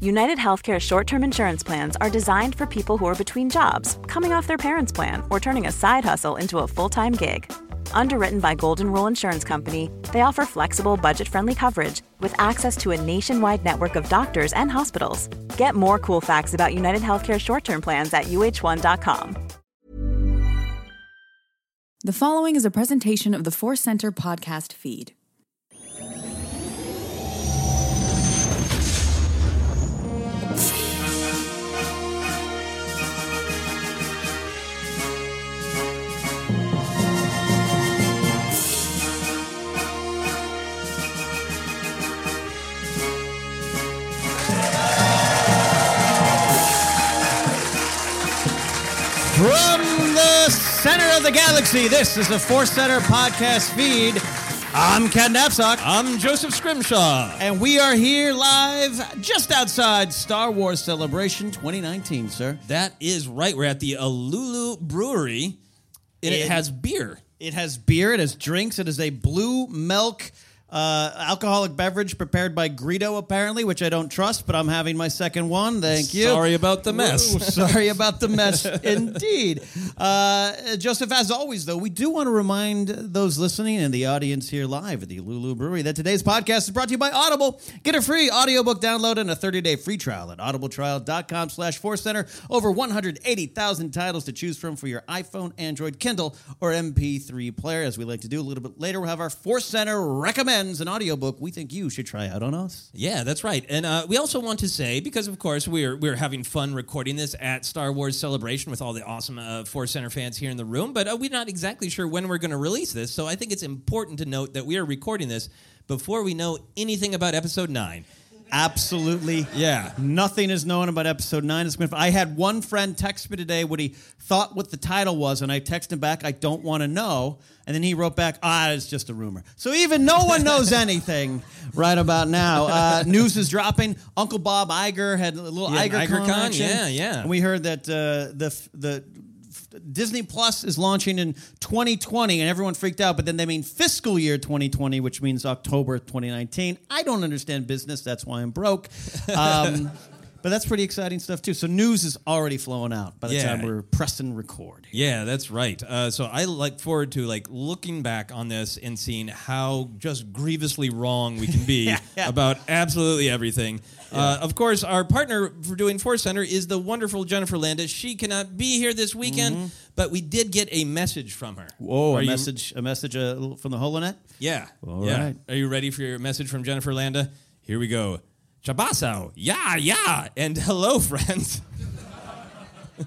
United Healthcare short term insurance plans are designed for people who are between jobs, coming off their parents' plan, or turning a side hustle into a full time gig. Underwritten by Golden Rule Insurance Company, they offer flexible, budget friendly coverage with access to a nationwide network of doctors and hospitals. Get more cool facts about United Healthcare short term plans at uh1.com. The following is a presentation of the Force Center podcast feed. Center of the galaxy, this is the Force Center podcast feed. I'm Ken Napzok. I'm Joseph Scrimshaw. And we are here live just outside Star Wars Celebration 2019, sir. That is right. We're at the Alulu Brewery, and it, It- has beer. It has beer, it has drinks, it is a blue milk uh, alcoholic beverage prepared by Greedo, apparently, which I don't trust, but I'm having my second one. Thank you. Sorry about the mess. Whoa, sorry about the mess, indeed. Uh, Joseph, as always, though, we do want to remind those listening and the audience here live at the Lulu Brewery that today's podcast is brought to you by Audible. Get a free audiobook download and a 30-day free trial at audibletrial.com slash Center. Over 180,000 titles to choose from for your iPhone, Android, Kindle, or MP3 player. As we like to do a little bit later, we'll have our Force Center recommend. Friends an audiobook we think you should try out on us. Yeah, that's right. And uh, we also want to say, because of course we're we're having fun recording this at Star Wars Celebration with all the awesome uh, Force Center fans here in the room, but uh, we're not exactly sure when we're going to release this. So I think it's important to note that we are recording this before we know anything about Episode Nine. Absolutely. Yeah. Nothing is known about episode nine. It's been- I had one friend text me today what he thought what the title was, and I texted him back, I don't want to know. And then he wrote back, ah, it's just a rumor. So even no one knows anything right about now. Uh, news is dropping. Uncle Bob Iger had a little Yeah, Iger IgerCon, action. yeah, yeah. And we heard that uh, the the Disney Plus is launching in 2020, and everyone freaked out. But then they mean fiscal year 2020, which means October 2019. I don't understand business. That's why I'm broke. Um, but that's pretty exciting stuff too. So news is already flowing out by the Yeah. time we're pressing record. Yeah, that's right. Uh, so I look forward to like looking back on this and seeing how just grievously wrong we can be about absolutely everything. Uh, of course, our partner for doing Force Center is the wonderful Jennifer Landa. She cannot be here this weekend, but we did get a message from her. Whoa! Are a you- message, a message uh, from the Holonet. Yeah. All yeah. right. Are you ready for your message from Jennifer Landa? Here we go. Chabasao. Yeah, yeah. And hello, friends.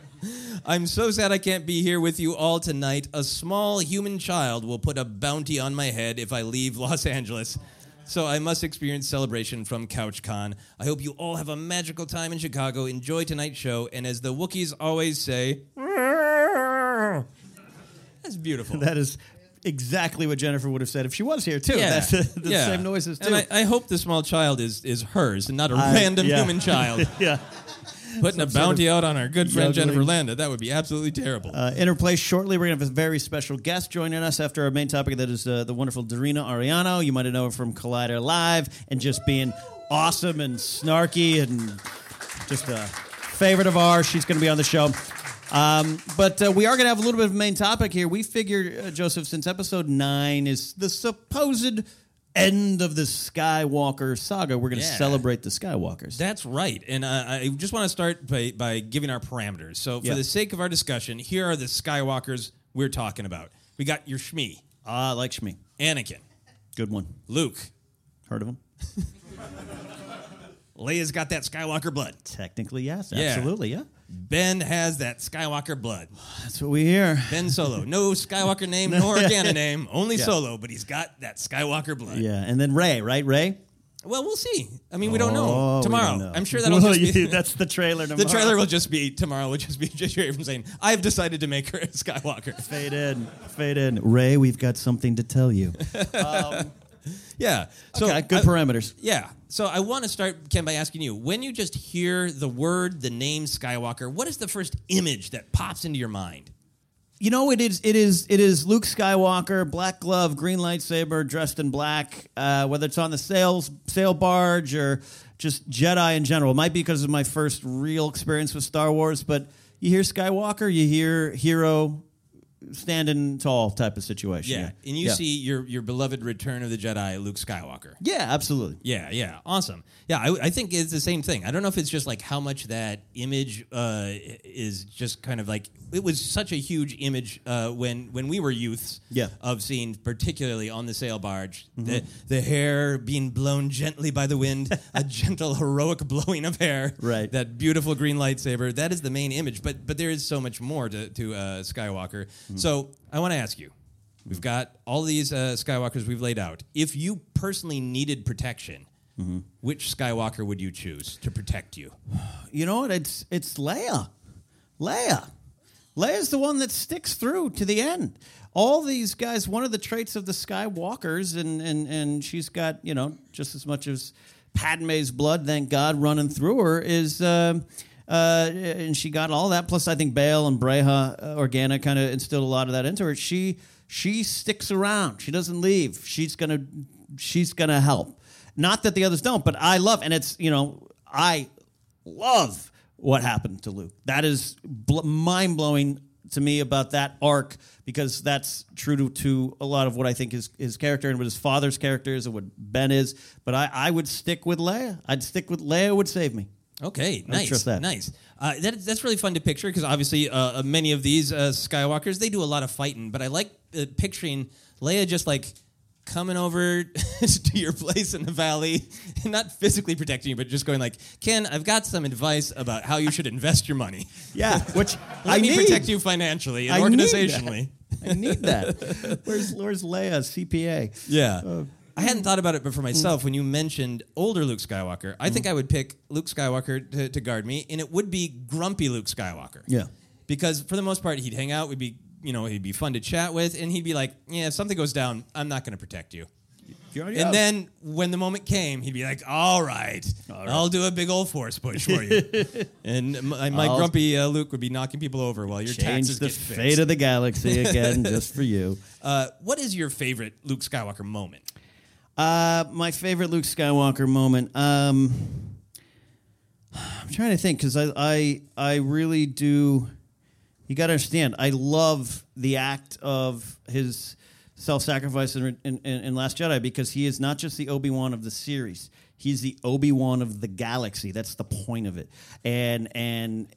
I'm so sad I can't be here with you all tonight. A small human child will put a bounty on my head if I leave Los Angeles. So I must experience celebration from CouchCon. I hope you all have a magical time in Chicago. Enjoy tonight's show. And as the Wookiees always say, that's beautiful. That is exactly what Jennifer would have said if she was here too. Yeah. That's the, the Yeah. same noises too. And I, I hope the small child is is hers and not a I- random yeah. human child. yeah. Putting a Some sort bounty of out on our good friend juggling. Jennifer Landa. That would be absolutely terrible. Uh, interplay shortly. We're going to have a very special guest joining us after our main topic. That is uh, the wonderful Dorina Arellano. You might have known her from Collider Live and just being awesome and snarky and just a favorite of ours. She's going to be on the show. Um, but uh, we are going to have a little bit of a main topic here. We figured, uh, Joseph, since episode nine is the supposed end of the Skywalker saga, we're going to Yeah. celebrate the Skywalkers. That's right. And uh, I just want to start by, by giving our parameters. So, for Yeah. the sake of our discussion, here are the Skywalkers we're talking about. We got your Shmi, Ah, like Shmi. Anakin, Good one. Luke. Heard of him? Leia's got that Skywalker blood. Technically, yes. Yeah. Absolutely, yeah. Ben has that Skywalker blood. That's what we hear. Ben Solo. No Skywalker name, nor Organa name, only Yeah. Solo, but he's got that Skywalker blood. Yeah, and then Rey, right? Rey. Well, we'll see. I mean, we don't Oh, know. Tomorrow. don't know. I'm sure that'll Well, just be. you- that's the trailer. The trailer will just be tomorrow. Will just be just hear from saying, "I've decided to make her a Skywalker." fade in, fade in. Rey, we've got something to tell you. Um, yeah. So okay, good I- parameters. Yeah. So I want to start, Ken, by asking you: When you just hear the word, the name Skywalker, what is the first image that pops into your mind? You know, it is it is it is Luke Skywalker, black glove, green lightsaber, dressed in black. Uh, whether it's on the sails sail barge or just Jedi in general, it might be because of my first real experience with Star Wars. But you hear Skywalker, you hear hero standing tall type of situation. Yeah. And you see your your beloved Return of the Jedi, Luke Skywalker. yeah, absolutely. Yeah, yeah, awesome. Yeah, I, I think it's the same thing. I don't know if it's just like how much that image uh, is just kind of like it was such a huge image uh, when when we were youths. Yeah. Mm-hmm. of seeing particularly on the sail barge the the hair being blown gently by the wind, a gentle heroic blowing of hair. Right. that beautiful green lightsaber. That is the main image, but but there is so much more to to uh, Skywalker. Mm-hmm. So I want to ask you. We've got all these uh, Skywalkers we've laid out. If you personally needed protection, Mm-hmm. which Skywalker would you choose to protect you? You know what? It's it's Leia. Leia. Leia's the one that sticks through to the end. All these guys, one of the traits of the Skywalkers, and and and she's got you know just as much as Padme's blood, thank God, running through her is. Um, uh, and she got all that. Plus, I think Bail and Breha uh, Organa kind of instilled a lot of that into her. She she sticks around. She doesn't leave. She's gonna she's gonna help. Not that the others don't, but I love, and it's you know I love what happened to Luke. That is bl- mind blowing to me about that arc because that's true to, to a lot of what I think his his character and what his father's character is and what Ben is. But I, I would stick with Leia. I'd stick with Leia. Would save me. Okay, nice, that. nice. Uh, that, that's really fun to picture because obviously uh, uh, many of these uh, Skywalkers they do a lot of fighting, but I like uh, picturing Leia just like coming over to your place in the valley, and not physically protecting you, but just going like, Ken, I've got some advice about how you should invest your money. Yeah, which Let I me need. protect you financially and I need organizationally. I need that. Where's where's Leia CPA? Yeah. I hadn't thought about it, but for myself, when you mentioned older Luke Skywalker, I think I would pick Luke Skywalker to, to guard me, and it would be grumpy Luke Skywalker. Yeah. Because for the most part, he'd hang out, we'd be, you know, he'd be fun to chat with, and he'd be like, "Yeah, if something goes down, I'm not going to protect you." And then when the moment came, he'd be like, "All right, I'll do a big old force push for you." and my, my I'll grumpy uh, Luke would be knocking people over while your change taxes the get fixed. fate of the galaxy again, just for you. uh, what is your favorite Luke Skywalker moment? Uh, my favorite Luke Skywalker moment. Um, I'm trying to think because I, I I really do. You got to understand. I love the act of his self-sacrifice in, in, in, Last Jedi because he is not just the Obi Wan of the series. He's the Obi Wan of the galaxy. That's the point of it. And and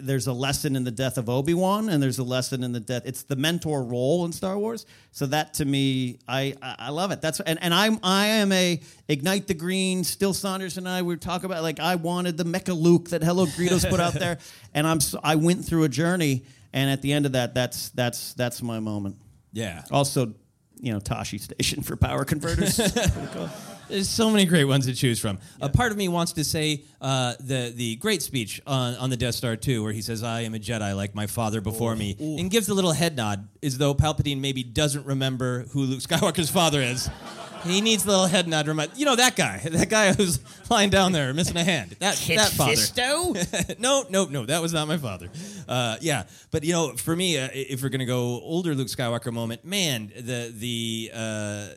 there's a lesson in the death of Obi Wan, and there's a lesson in the death. It's the mentor role in Star Wars. So that to me, I I, love it. That's and, and I'm I am a ignite the green. Steele Saunders and I we talk about like I wanted the Mecha Luke that Hello Greedos put out there, and I'm I went through a journey, and at the end of that, that's that's that's my moment. Yeah. Also, you know, Tosche Station for power converters. There's so many great ones to choose from. A part of me wants to say uh, the the great speech on, on the Death Star 2, where he says, "I am a Jedi like my father before me," and gives a little head nod, as though Palpatine maybe doesn't remember who Luke Skywalker's father is. He needs a little head nod. Remind you know that guy, that guy who's lying down there missing a hand. That that father. no, no, no, that was not my father. Uh, yeah, but you know, for me, uh, if we're gonna go older Luke Skywalker moment, man, the the uh,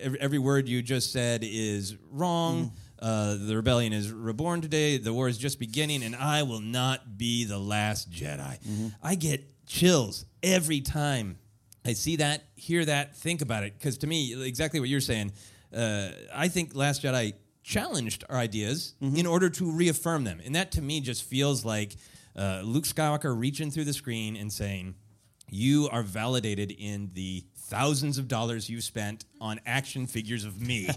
every, every word you just said is wrong. Uh, the rebellion is reborn today. The war is just beginning, and I will not be the last Jedi. I get chills every time I see that, hear that, think about it. Because to me, exactly what you're saying, uh, I think Last Jedi challenged our ideas in order to reaffirm them. And that to me just feels like uh, Luke Skywalker reaching through the screen and saying, You are validated in the thousands of dollars you spent on action figures of me.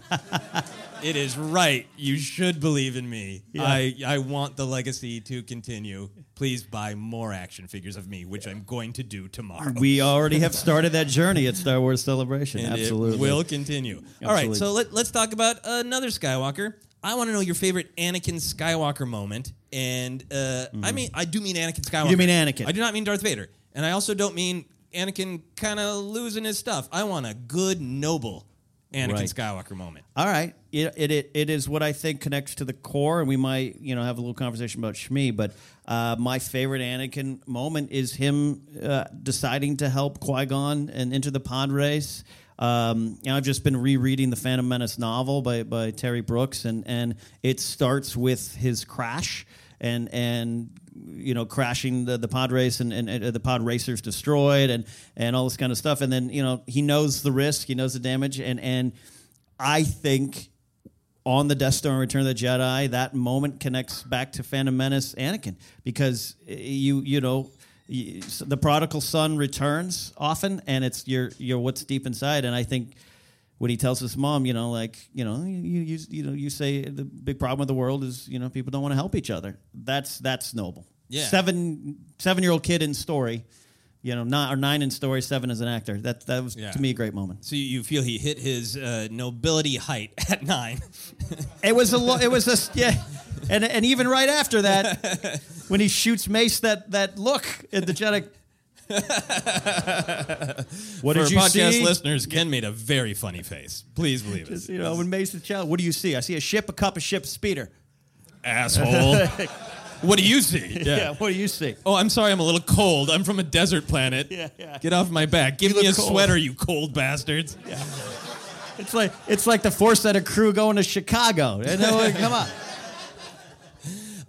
it is right. You should believe in me. I, I want the legacy to continue. Please buy more action figures of me, which I'm going to do tomorrow. we already have started that journey at Star Wars Celebration. And Absolutely, it will continue. All right, so let, let's talk about another Skywalker. I want to know your favorite Anakin Skywalker moment. And uh, I mean, I do mean Anakin Skywalker. Mm-hmm. You mean Anakin. I do not mean Darth Vader. And I also don't mean Anakin kind of losing his stuff. I want a good, noble Anakin Right. Skywalker moment. All right, it, it it is what I think connects to the core, and we might you know have a little conversation about Shmi. But uh, my favorite Anakin moment is him uh, deciding to help Qui Gon and enter the pod race. Um, I've just been rereading the Phantom Menace novel by by Terry Brooks, and and it starts with his crash and and you know crashing the, the pod race and, and, and uh, the pod racers destroyed and and all this kind of stuff. And then you know he knows the risk he knows the damage. And and I think on the Death Star in Return of the Jedi that moment connects back to Phantom Menace Anakin because uh, you you know the prodigal son returns often and it's your your what's deep inside. And I think when he tells his mom, you know, like, you know, you, you, you know, you say the big problem with the world is, you know, people don't want to help each other. That's that's noble. Yeah. Seven seven year old kid in story, you know, nine or nine in story, seven as an actor. That that was Yeah. to me a great moment. So you- you feel he hit his uh, nobility height at nine. It was a lo- it was a yeah, and and even right after that, when he shoots Mace that that look at the Jedi. what For did you podcast see? listeners, Ken made a very funny face. Please believe it. You know, when Mace is child, what do you see? I see a ship, a cup, a ship, speeder. Asshole. what do you see? Yeah. what do you see? Oh, I'm sorry, I'm a little cold. I'm from a desert planet. Yeah, yeah. Get off my back. Give You me a cold. sweater, you cold bastards. Yeah. It's like it's like the four set of crew going to Chicago. Like, Come on.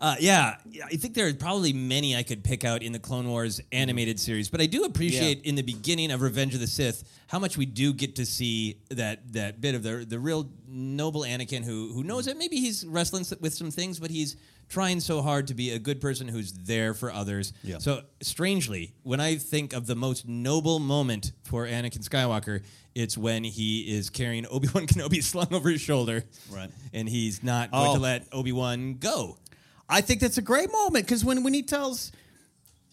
Uh, yeah, yeah, I think there are probably many I could pick out in the Clone Wars animated series, but I do appreciate in the beginning of Revenge of the Sith how much we do get to see that that bit of the the real noble Anakin who who knows that maybe he's wrestling with some things, but he's trying so hard to be a good person who's there for others. Yeah. So strangely, when I think of the most noble moment for Anakin Skywalker, it's when he is carrying Obi Wan Kenobi slung over his shoulder, Right. And he's not going Oh. to let Obi Wan go. I think that's a great moment because when when he tells,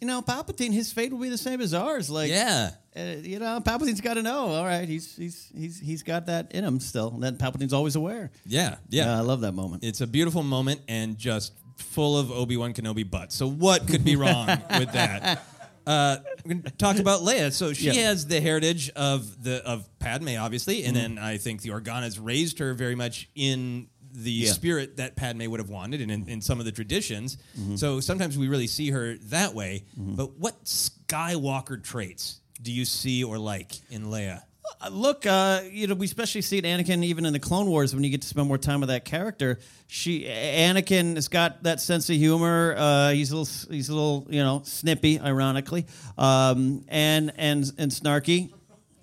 you know, Palpatine his fate will be the same as ours. Like, Yeah. uh, you know, Palpatine's got to know. All right, he's he's he's he's got that in him still. And then Palpatine's always aware. Yeah, yeah. I love that moment. It's a beautiful moment and just full of Obi Wan Kenobi butts. So what could be wrong with that? Uh, we're going to talk about Leia. So she Yeah. has the heritage of the of Padme, obviously, and then I think the Organas raised her very much in the Yeah. spirit that Padme would have wanted, and in, in some of the traditions. Mm-hmm. So sometimes we really see her that way. But what Skywalker traits do you see or like in Leia? Uh, Look, uh, you know, we especially see it Anakin even in the Clone Wars when you get to spend more time with that character. She, Anakin has got that sense of humor. Uh, he's a little, he's a little, you know, snippy, ironically, um, and and and snarky.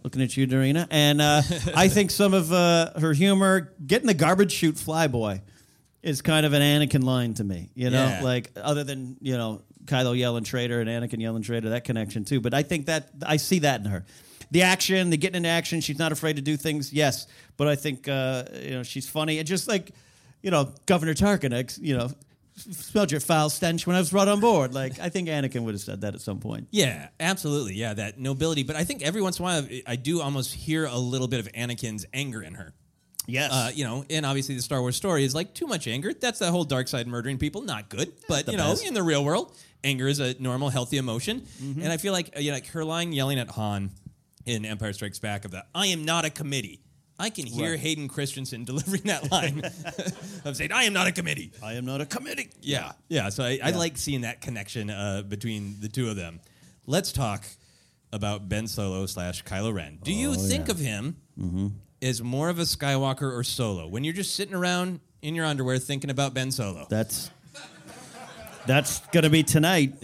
Looking at you, Dorina, and uh, I think some of uh, her humor, getting the garbage chute flyboy, is kind of an Anakin line to me. You know, Yeah. like other than you know Kylo yelling traitor and Anakin yelling traitor, that connection too. But I think that I see that in her. The action, the getting into action, she's not afraid to do things. Yes, but I think uh, you know she's funny and just like you know Governor Tarkin, ex- you know, smelled your foul stench when I was brought on board. Like I think Anakin would have said that at some point. Yeah, absolutely. Yeah, that nobility. But I think every once in a while, I do almost hear a little bit of Anakin's anger in her. Yes, Uh, you know, and obviously the Star Wars story is like too much anger. That's the whole dark side murdering people. Not good. But you know, best. in the real world, anger is a normal, healthy emotion. Mm-hmm. And I feel like you know, like her lying, yelling at Han in Empire Strikes Back of the "I am not a committee." I can hear Right. Hayden Christensen delivering that line of saying, "I am not a committee." I am not a committee. Yeah, yeah. So I, I like seeing that connection uh, between the two of them. Let's talk about Ben Solo slash Kylo Ren. Do you think of him as more of a Skywalker or Solo when you're just sitting around in your underwear thinking about Ben Solo? That's that's gonna be tonight.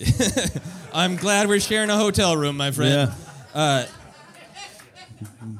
I'm glad we're sharing a hotel room, my friend. Yeah. Think?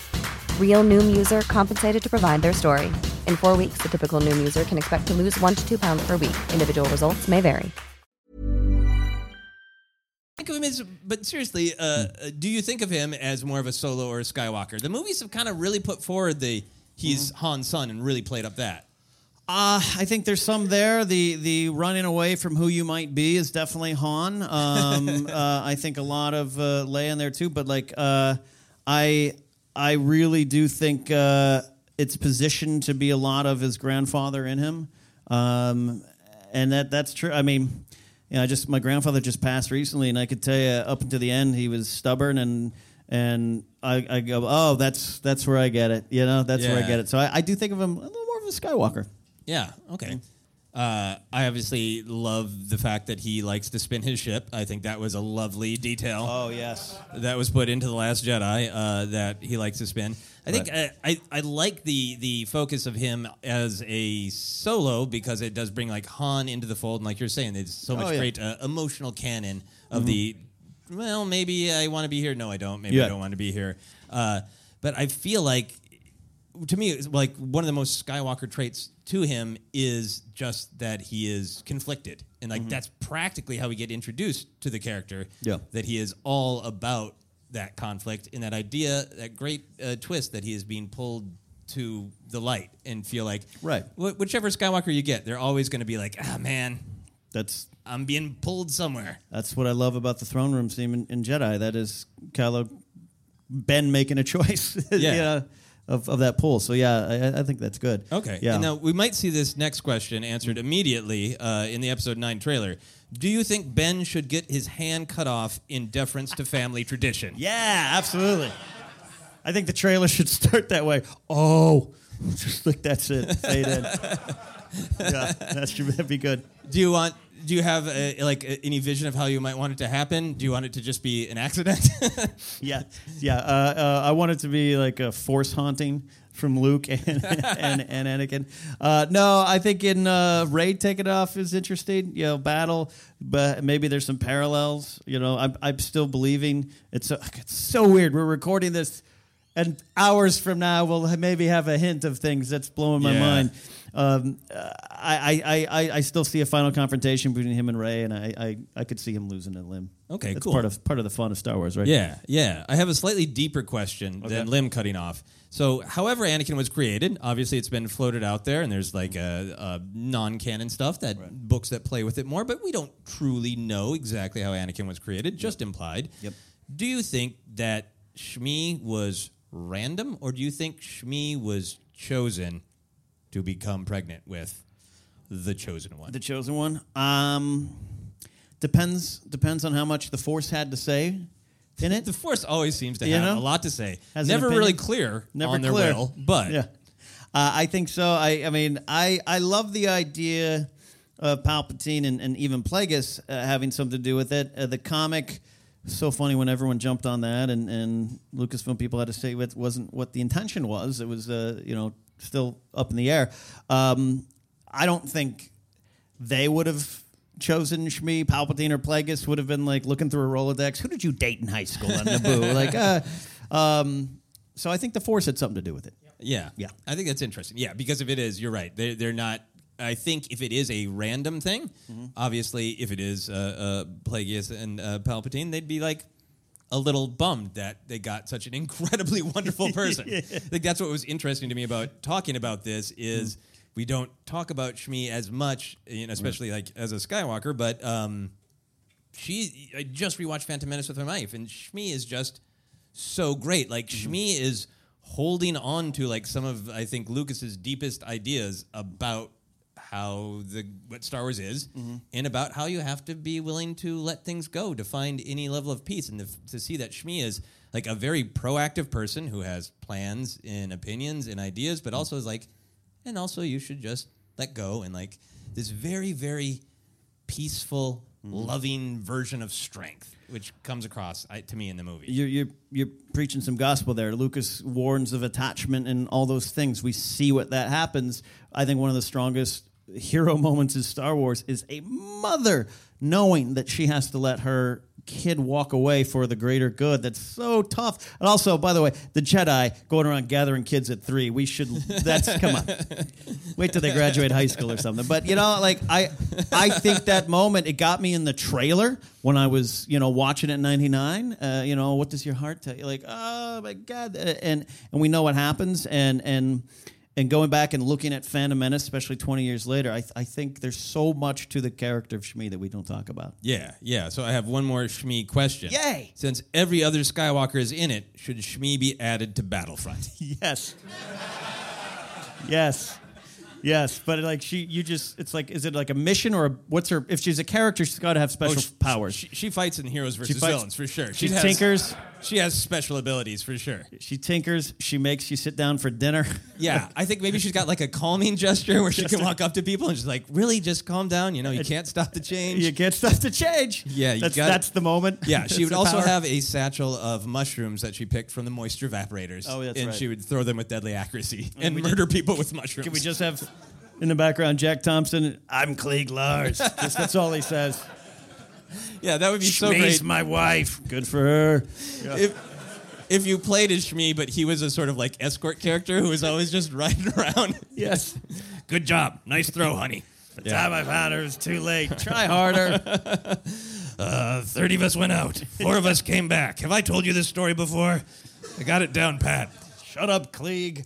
Real Noom user compensated to provide their story. In four weeks, the typical Noom user can expect to lose one to two pounds per week. Individual results may vary. Think of him as, but seriously, uh, uh, do you think of him as more of a Solo or a Skywalker? The movies have kind of really put forward the he's Han's son and really played up that. Uh, I think there's some there. The the running away from who you might be is definitely Han. Um, uh, I think a lot of uh, Leia in there too. But like, uh, I I really do think uh, it's positioned to be a lot of his grandfather in him, um, and that that's true. I mean, you know, I just my grandfather just passed recently, and I could tell you up until the end he was stubborn and. And I, I go, oh, that's that's where I get it. You know, that's where I get it. So I, I do think of him a little more of a Skywalker. Yeah. Okay. Uh, I obviously love the fact that he likes to spin his ship. I think that was a lovely detail. Oh yes, that was put into the Last Jedi. Uh, that he likes to spin. I think Right. uh, I I like the the focus of him as a solo because it does bring like Han into the fold, and like you're saying, there's so much Oh, yeah. great uh, emotional canon of Mhm. the. Well, maybe I want to be here. No, I don't. Maybe Yeah. I don't want to be here. Uh, but I feel like to me, it's like one of the most Skywalker traits to him is just that he is conflicted, and like Mhm. that's practically how we get introduced to the character. Yeah. that he is all about that conflict and that idea, that great uh, twist that he is being pulled to the light and feel like Right. wh- whichever Skywalker you get, they're always going to be like, ah, man, That's I'm being pulled somewhere. That's what I love about the throne room scene in, in Jedi. That is Kylo Ben making a choice, you Yeah. know, of, of that pull. So yeah, I, I think that's good. Okay. Yeah. And now we might see this next question answered immediately uh, in the episode nine trailer. Do you think Ben should get his hand cut off in deference to family tradition? Yeah, absolutely. I think the trailer should start that way. Oh, just like that's it. Fade in. yeah, that should that'd be good. Do you want? Do you have uh like uh, any vision of how you might want it to happen? Do you want it to just be an accident? Yeah, yeah. Uh, uh, I want it to be like a force haunting from Luke and and, and Anakin. Uh, no, I think in uh, Rey taking it off is interesting. You know, battle, but maybe there's some parallels. You know, I'm I'm still believing it's so, it's so weird. We're recording this, and hours from now we'll maybe have a hint of things that's blowing my Yeah. mind. Um, I, I, I, I still see a final confrontation between him and Rey, and I, I, I could see him losing a limb. Okay, That's cool. Part of part of the fun of Star Wars, right? Yeah, yeah. I have a slightly deeper question Okay. than limb cutting off. So, however Anakin was created, obviously it's been floated out there, and there's like a, a non-canon stuff that books that play with it more, but we don't truly know exactly how Anakin was created, just implied. Yep. Do you think that Shmi was random, or do you think Shmi was chosen to become pregnant with the chosen one? The chosen one. Um, depends depends on how much the Force had to say in it. The Force always seems to You have know? a lot to say. Has an Never really clear Never on their clear. will, but yeah, uh, I think so. I I mean I I love the idea of Palpatine and, and even Plagueis uh, having something to do with it. Uh, the comic. So funny when everyone jumped on that, and, and Lucasfilm people had to say it wasn't what the intention was. It was, uh, you know, still up in the air. Um, I don't think they would have chosen Shmi, Palpatine, or Plagueis would have been like looking through a Rolodex. Who did you date in high school on Naboo? like, uh, um, so I think the Force had something to do with it. Yeah, Yeah. I think that's interesting. Yeah, because if it is, you're right. They're they're not. I think if it is a random thing, Mm-hmm. obviously, if it is uh, uh, Plagueis and uh, Palpatine, they'd be like a little bummed that they got such an incredibly wonderful person. I think that's what was interesting to me about talking about this is Mm-hmm. we don't talk about Shmi as much, you know, especially like as a Skywalker, but um, she. I just rewatched Phantom Menace with my wife, and Shmi is just so great. Like Mm-hmm. Shmi is holding on to like some of I think Lucas's deepest ideas about how the what Star Wars is, Mm-hmm. and about how you have to be willing to let things go to find any level of peace, and to, to see that Shmi is like a very proactive person who has plans and opinions and ideas, but also is like, and also you should just let go and like this very very peaceful, Mm-hmm. loving version of strength, which comes across I, to me in the movie. You're, you're you're preaching some gospel there. Lucas warns of attachment and all those things. We see what that happens. I think one of the strongest hero moments in Star Wars is a mother knowing that she has to let her kid walk away for the greater good. That's so tough. And also, by the way, the Jedi going around gathering kids at three. We should. That's come on. Wait till they graduate high school or something. But you know, like I, I think that moment it got me in the trailer when I was you know watching it in '99. Uh, you know, what does your heart tell you? Like, oh my god, and and we know what happens, and and. And going back and looking at Phantom Menace, especially 20 years later, I, th- I think there's so much to the character of Shmi that we don't talk about. Yeah, yeah. So I have one more Shmi question. Yay! Since every other Skywalker is in it, should Shmi be added to Battlefront? yes. Yes. Yes, but like she, you just, it's like, is it like a mission or a, what's her? If she's a character, she's got to have oh, special Oh, sh- powers. She, she fights in Heroes versus fights- Villains for sure. she has, tinkers. She has special abilities for sure. She tinkers. She makes you sit down for dinner. Yeah, I think maybe she's got like a calming gesture where she can walk up to people and she's like, "Really, just calm down. You know, you can't stop the change. you can't stop the change. Yeah, you that's got that's the moment. Yeah, she would also power. have a satchel of mushrooms that she picked from the moisture evaporators. Oh, that's and right. she would throw them with deadly accuracy And and murder people with mushrooms. Can we just have in the background Jack Thompson? I'm Cliegg Lars. Just, that's all he says. Yeah, that would be so Shmi's great. my wife. Good for her. If if you played as Shmi, but he was a sort of like escort character who was always just riding around. Yes. Good job. Nice throw, honey. The time I found her was too late. Try harder. Uh, 30 of us went out. Four of us came back. Have I told you this story before? I got it down pat. Shut up, Cliegg.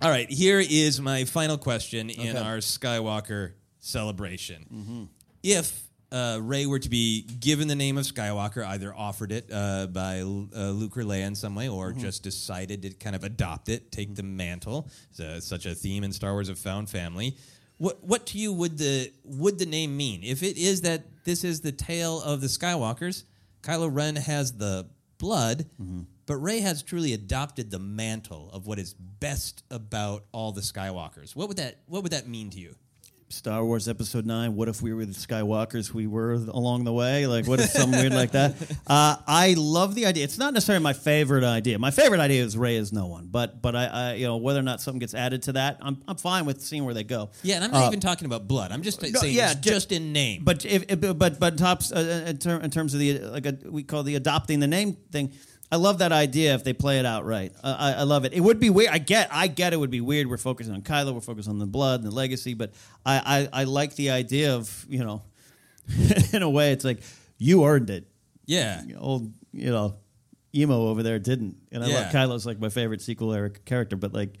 All right, here is my final question in Okay. our Skywalker celebration. Mm-hmm. If uh, Rey were to be given the name of Skywalker, either offered it uh, by uh, Luke or Leia in some way, or Mm-hmm. just decided to kind of adopt it, take the mantle, it's, such a theme in Star Wars of found family. What, what to you would the would the name mean? If it is that this is the tale of the Skywalkers, Kylo Ren has the blood, Mm-hmm. but Rey has truly adopted the mantle of what is best about all the Skywalkers. What would that What would that mean to you? Star Wars Episode Nine. What if we were the Skywalkers? We were along the way. Like, what if something weird like that? Uh, I love the idea. It's not necessarily my favorite idea. My favorite idea is Rey is no one. But, but I, I you know, whether or not something gets added to that, I'm, I'm fine with seeing where they go. Yeah, and I'm not Uh, even talking about blood. I'm just no, saying, yeah, it's ju- just in name. But if, if but but tops uh, in, ter- in terms of the like a, we call the adopting the name thing. I love that idea if they play it out right. Uh, I, I love it. It would be weird. I get. I get. It would be weird. We're focusing on Kylo. We're focused on the blood and the legacy. But I, I, I like the idea of you know, in a way, it's like you earned it. yeah, Old you know, emo over there didn't. And I Yeah. love Kylo's like my favorite sequel era character. But like,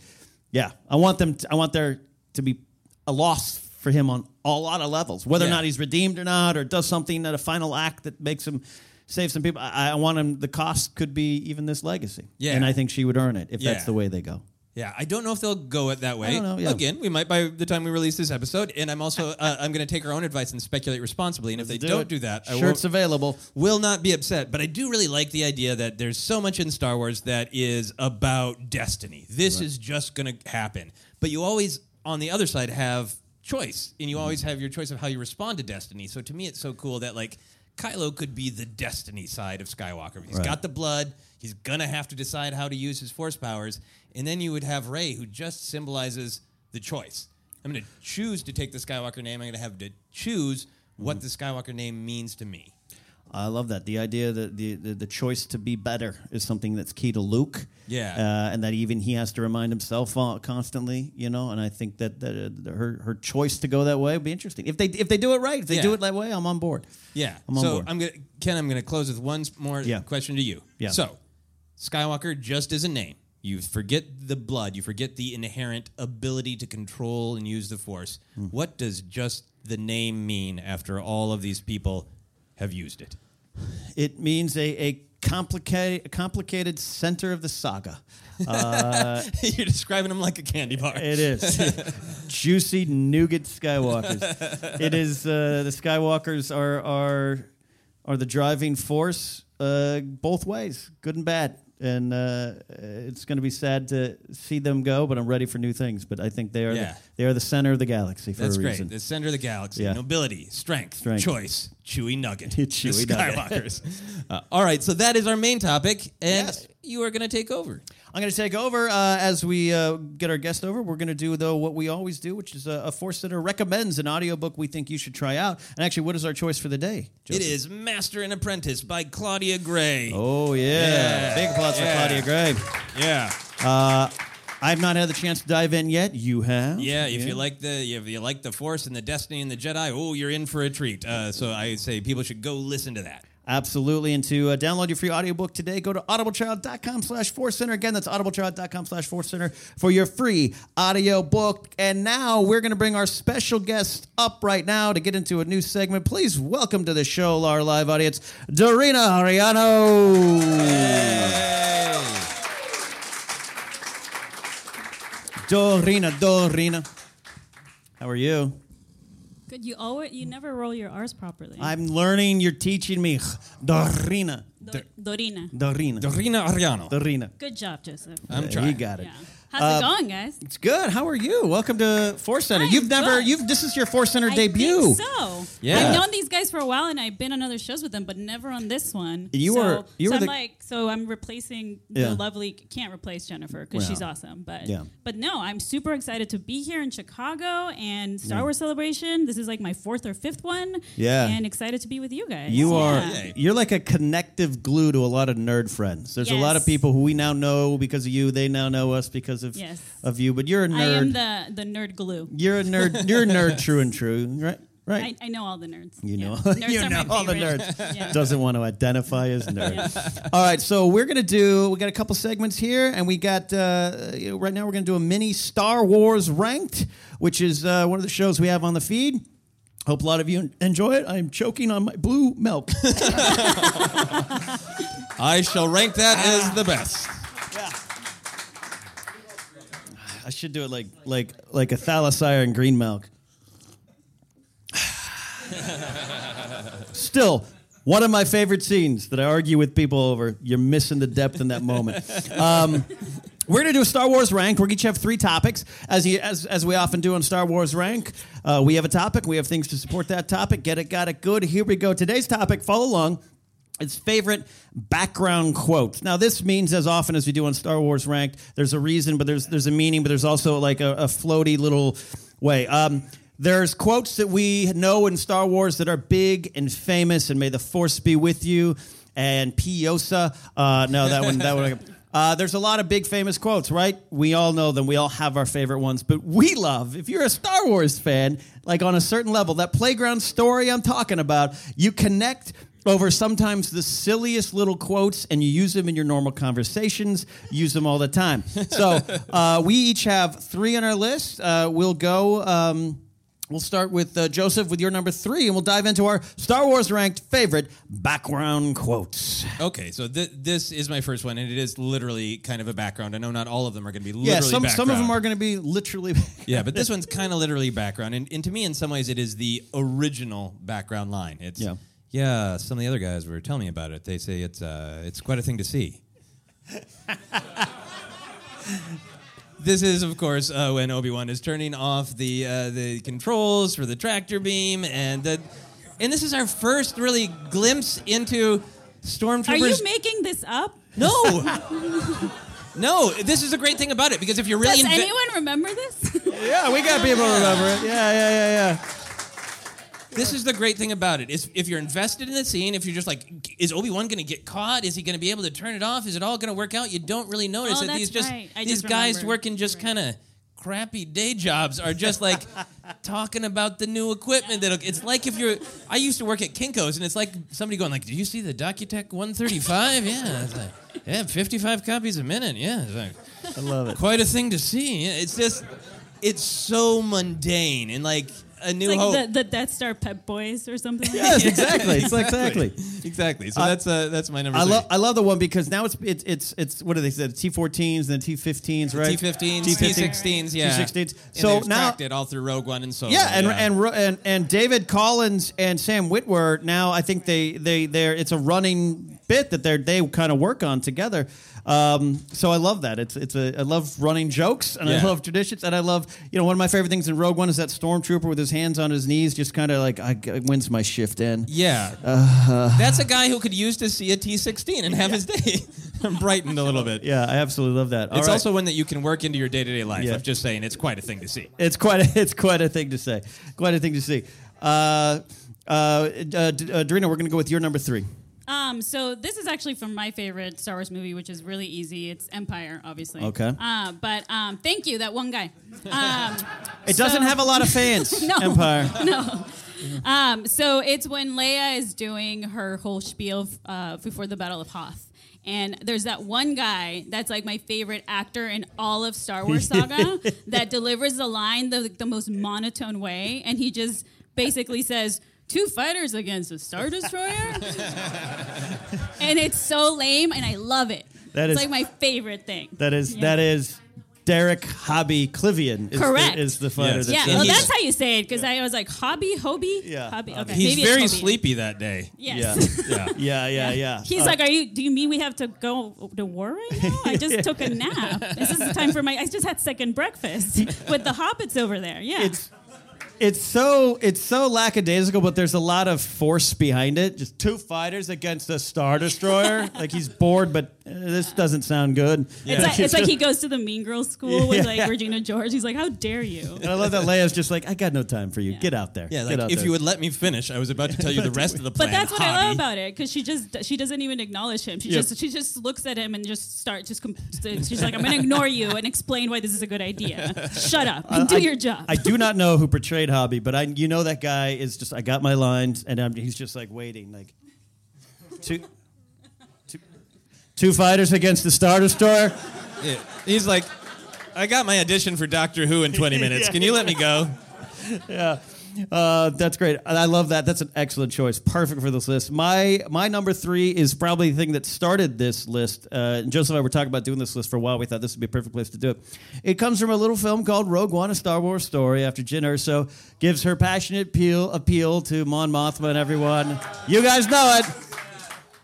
yeah, I want them. To, I want there to be a loss for him on a lot of levels, whether or not he's redeemed or not, or does something at a final act that makes him save some people. I, I want him. The cost could be even this legacy. Yeah. and I think she would earn it if Yeah. that's the way they go. yeah. I don't know if they'll go it that way. I don't know, yeah. Again, we might by the time we release this episode. And I'm also uh, I'm going to take our own advice and speculate responsibly. And if they do don't it. do that, I Shirts available. will not be upset. But I do really like the idea that there's so much in Star Wars that is about destiny. This is just going to happen. But you always, on the other side, have choice, and you always have your choice of how you respond to destiny. So to me, it's so cool that like Kylo could be the destiny side of Skywalker. He's Right. got the blood. He's gonna have to decide how to use his force powers, and then you would have Rey, who just symbolizes the choice. I'm going to choose to take the Skywalker name. I'm going to have to choose what mm-hmm. the Skywalker name means to me. I love that. The idea that the, the the choice to be better is something that's key to Luke. Yeah. uh, and that even he has to remind himself uh, constantly. You know, and I think that, that uh, her her choice to go that way would be interesting. If they if they do it right, if they Yeah. do it that way, I'm on board. Yeah. I'm on so board. I'm gonna Ken. I'm gonna close with one more Yeah. question to you. Yeah. So, Skywalker just as a name, you forget the blood, you forget the inherent ability to control and use the Force. Hmm. What does just the name mean after all of these people have used it? It means a, a complicated, complicated center of the saga. Uh, You're describing them like a candy bar. It is juicy nougat Skywalkers. it is uh, the Skywalkers are are are the driving force uh, both ways, good and bad. And uh, it's going to be sad to see them go, but I'm ready for new things. But I think they are Yeah. the, they are the center of the galaxy for That's a great. reason. The center of the galaxy. Yeah. Nobility, strength, Strength. choice, chewy nugget. Chewy. Skywalkers. uh, all right, so that is our main topic, and you are going to take over. I'm going to take over uh, as we uh, get our guest over. We're going to do, though, what we always do, which is a, a Force Center recommends an audiobook we think you should try out. And actually, what is our choice for the day? It is Master and Apprentice by Claudia Gray. Oh, yeah. Yeah. Big applause Yeah. for Claudia Gray. Yeah. Uh, I've not had the chance to dive in yet. You have? Yeah, if you like the if you like the Force and the Destiny and the Jedi, oh, you're in for a treat. Uh, so I say people should go listen to that. Absolutely. And to uh, download your free audiobook today, go to audiblechild.com slash center. Again, that's audiblechild.com slash center for your free audiobook. And now we're going to bring our special guest up right now to get into a new segment. Please welcome to the show, our live audience, Dorina Arellano. Dorina, Dorina. How are you? Good. You always you never roll your R's properly. I'm learning. You're teaching me. Dorina. Dorina. Dorina. Dorina Arellano. Dorina. Good job, Joseph. I'm Yeah, trying. You got it. How's Uh, it going, guys? It's good. How are you? Welcome to Force Center. You've never. good. You've. This is your Force Center I debut. think so. Yeah. I've known these guys for a while, and I've been on other shows with them, but never on this one. You so, were- you so were I'm the- like, so I'm replacing Yeah. the lovely. Can't replace Jennifer because Well, she's awesome, but yeah. but no, I'm super excited to be here in Chicago and Star Yeah. Wars Celebration. This is like my fourth or fifth one. Yeah. and excited to be with you guys. You are. Yeah. You're like a connective glue to a lot of nerd friends. There's a lot of people who we now know because of you. They now know us because of Yes. of you. But you're a nerd. I am the the nerd glue. you're a nerd. You're a nerd, true and true. Right. Right. I, I know all the nerds. You know, Nerds you are know my all the nerds. Yeah. Doesn't want to identify as nerd. All right, so we're gonna do. We got a couple segments here, and we got uh, right now we're gonna do a mini Star Wars ranked, which is uh, one of the shows we have on the feed. Hope a lot of you enjoy it. I'm choking on my blue milk. I shall rank that as the best. I should do it like like like a thala-siren and green milk. Still, one of my favorite scenes that I argue with people over. You're missing the depth in that moment. Um, we're gonna do a Star Wars rank. We're each have three topics, as you, as as we often do on Star Wars rank. Uh, we have a topic. We have things to support that topic. Get it, got it, good. Here we go. Today's topic. Follow along. It's favorite background quotes. Now, this means as often as we do on Star Wars Ranked, there's a reason, but there's there's a meaning, but there's also like a, a floaty little way. Um, there's quotes that we know in Star Wars that are big and famous, and may the Force be with you. And Piosa. Uh, no, that one. That one. Uh, there's a lot of big famous quotes, right? We all know them. We all have our favorite ones. But we love, if you're a Star Wars fan, like on a certain level, that playground story I'm talking about, you connect over sometimes the silliest little quotes and you use them in your normal conversations, use them all the time. So uh, we each have three on our list. Uh, we'll go. Um, We'll start with uh, Joseph with your number three, and we'll dive into our Star Wars ranked favorite background quotes. Okay, so th- this is my first one, and it is literally kind of a background. I know not all of them are going to be literally Yeah, some, some of them are going to be literally. Yeah, but this one's kind of literally background, and, and to me, in some ways, it is the original background line. It's Yeah. Yeah. Some of the other guys were telling me about it. They say it's uh, it's quite a thing to see. this is, of course, uh, when Obi Wan is turning off the uh, the controls for the tractor beam, and the, and this is our first really glimpse into stormtroopers. Are you making this up? no. No, this is a great thing about it because if you're really Does inve- anyone remember this? yeah, we got people remember it. Yeah, yeah, yeah, yeah. This is the great thing about it. Is if you're invested in the scene, if you're just like, is Obi Wan going to get caught? Is he going to be able to turn it off? Is it all going to work out? You don't really notice Oh, that these just right. These just guys remembered. working just kind of crappy day jobs are just like talking about the new equipment. That it's like if you're. I used to work at Kinkos, and it's like somebody going like, "Do you see the Docutech 135? Yeah, it's like, yeah, 55 copies a minute. Yeah, it's like, I love it. quite a thing to see. Yeah, It's just, it's so mundane and like, a new It's like hope. the, the Death Star Pep Boys or something. like Yes, exactly. It's exactly. exactly. So Uh, that's uh, that's my number. I love I love the one because now it's it's it's it's what do they say T14s and T15s right T15s, T16s, yeah. T16s. So they've now it all through Rogue One and so on. yeah, and, and and and David Collins and Sam Witwer now I think they they they're it's a running bit that they they kind of work on together. Um, so I love that. It's it's a I love running jokes and I love traditions and I love you know one of my favorite things in Rogue One is that stormtrooper with his hands on his knees just kind of like I, when's my shift in? Yeah. Uh, That's a guy who could use to see a T16 and have his day brightened a little bit. yeah, I absolutely love that. All It's right. also one that you can work into your day to day life. Yeah. I'm just saying, it's quite a thing to see. It's quite a, it's quite a thing to say. Quite a thing to see. Uh, uh, uh, uh, Dorina, we're going to go with your number three. Um, so this is actually from my favorite Star Wars movie, which is really easy. It's Empire, obviously. Okay. Uh, but um, thank you, that one guy. Um, It doesn't have a lot of fans. no, Empire. No. Um, so it's when Leia is doing her whole spiel uh, before the Battle of Hoth. And there's that one guy that's like my favorite actor in all of Star Wars saga that delivers the line the, the most monotone way. And he just basically says, Two fighters against a Star Destroyer? and it's so lame, and I love it. That it's is- like my favorite thing. That is Yeah. that is Derek Hobbie Klivian. Is Correct. The, is the fighter? Yes. that Yeah, well, that's how you say it because I was like, hobby, hobby? Yeah. Hobbie. Okay. He's maybe very sleepy that day. Yes. Yeah. yeah, yeah, yeah. He's Uh, like, "Are you? Do you mean we have to go to war right now? I just took a nap. This is the time for my. I just had second breakfast with the hobbits over there. Yeah, It's it's so it's so lackadaisical, but there's a lot of force behind it. Just two fighters against a star destroyer. like he's bored, but this doesn't sound good. it's, like, it's like he goes to the Mean Girls school with like Yeah. Regina George. He's like, "How dare you?" And I love that Leia's just like, I got no time for you. Get out there. Yeah, Get like out if there. you would let me finish, I was about to tell you the rest of the plan. But that's what I love about it because she just she doesn't even acknowledge him. She Yep. just she just looks at him and just start just com- she's like, "I'm going to ignore you and explain why this is a good idea. Shut up and do I- your job." I do not know who portrayed Hobbie, but I you know that guy is just I got my lines and I'm, he's just like waiting like two, two, two fighters against the Star Destroyer. Yeah. He's like, I got my audition for Doctor Who in 20 minutes. Can you let me go? yeah. Uh, that's great. I love that. That's an excellent choice. Perfect for this list. My my number three is probably the thing that started this list. Uh, and Joseph and I were talking about doing this list for a while. We thought this would be a perfect place to do it. It comes from a little film called Rogue One, a Star Wars story. After Jyn Erso gives her passionate appeal appeal to Mon Mothma and everyone. You guys know it.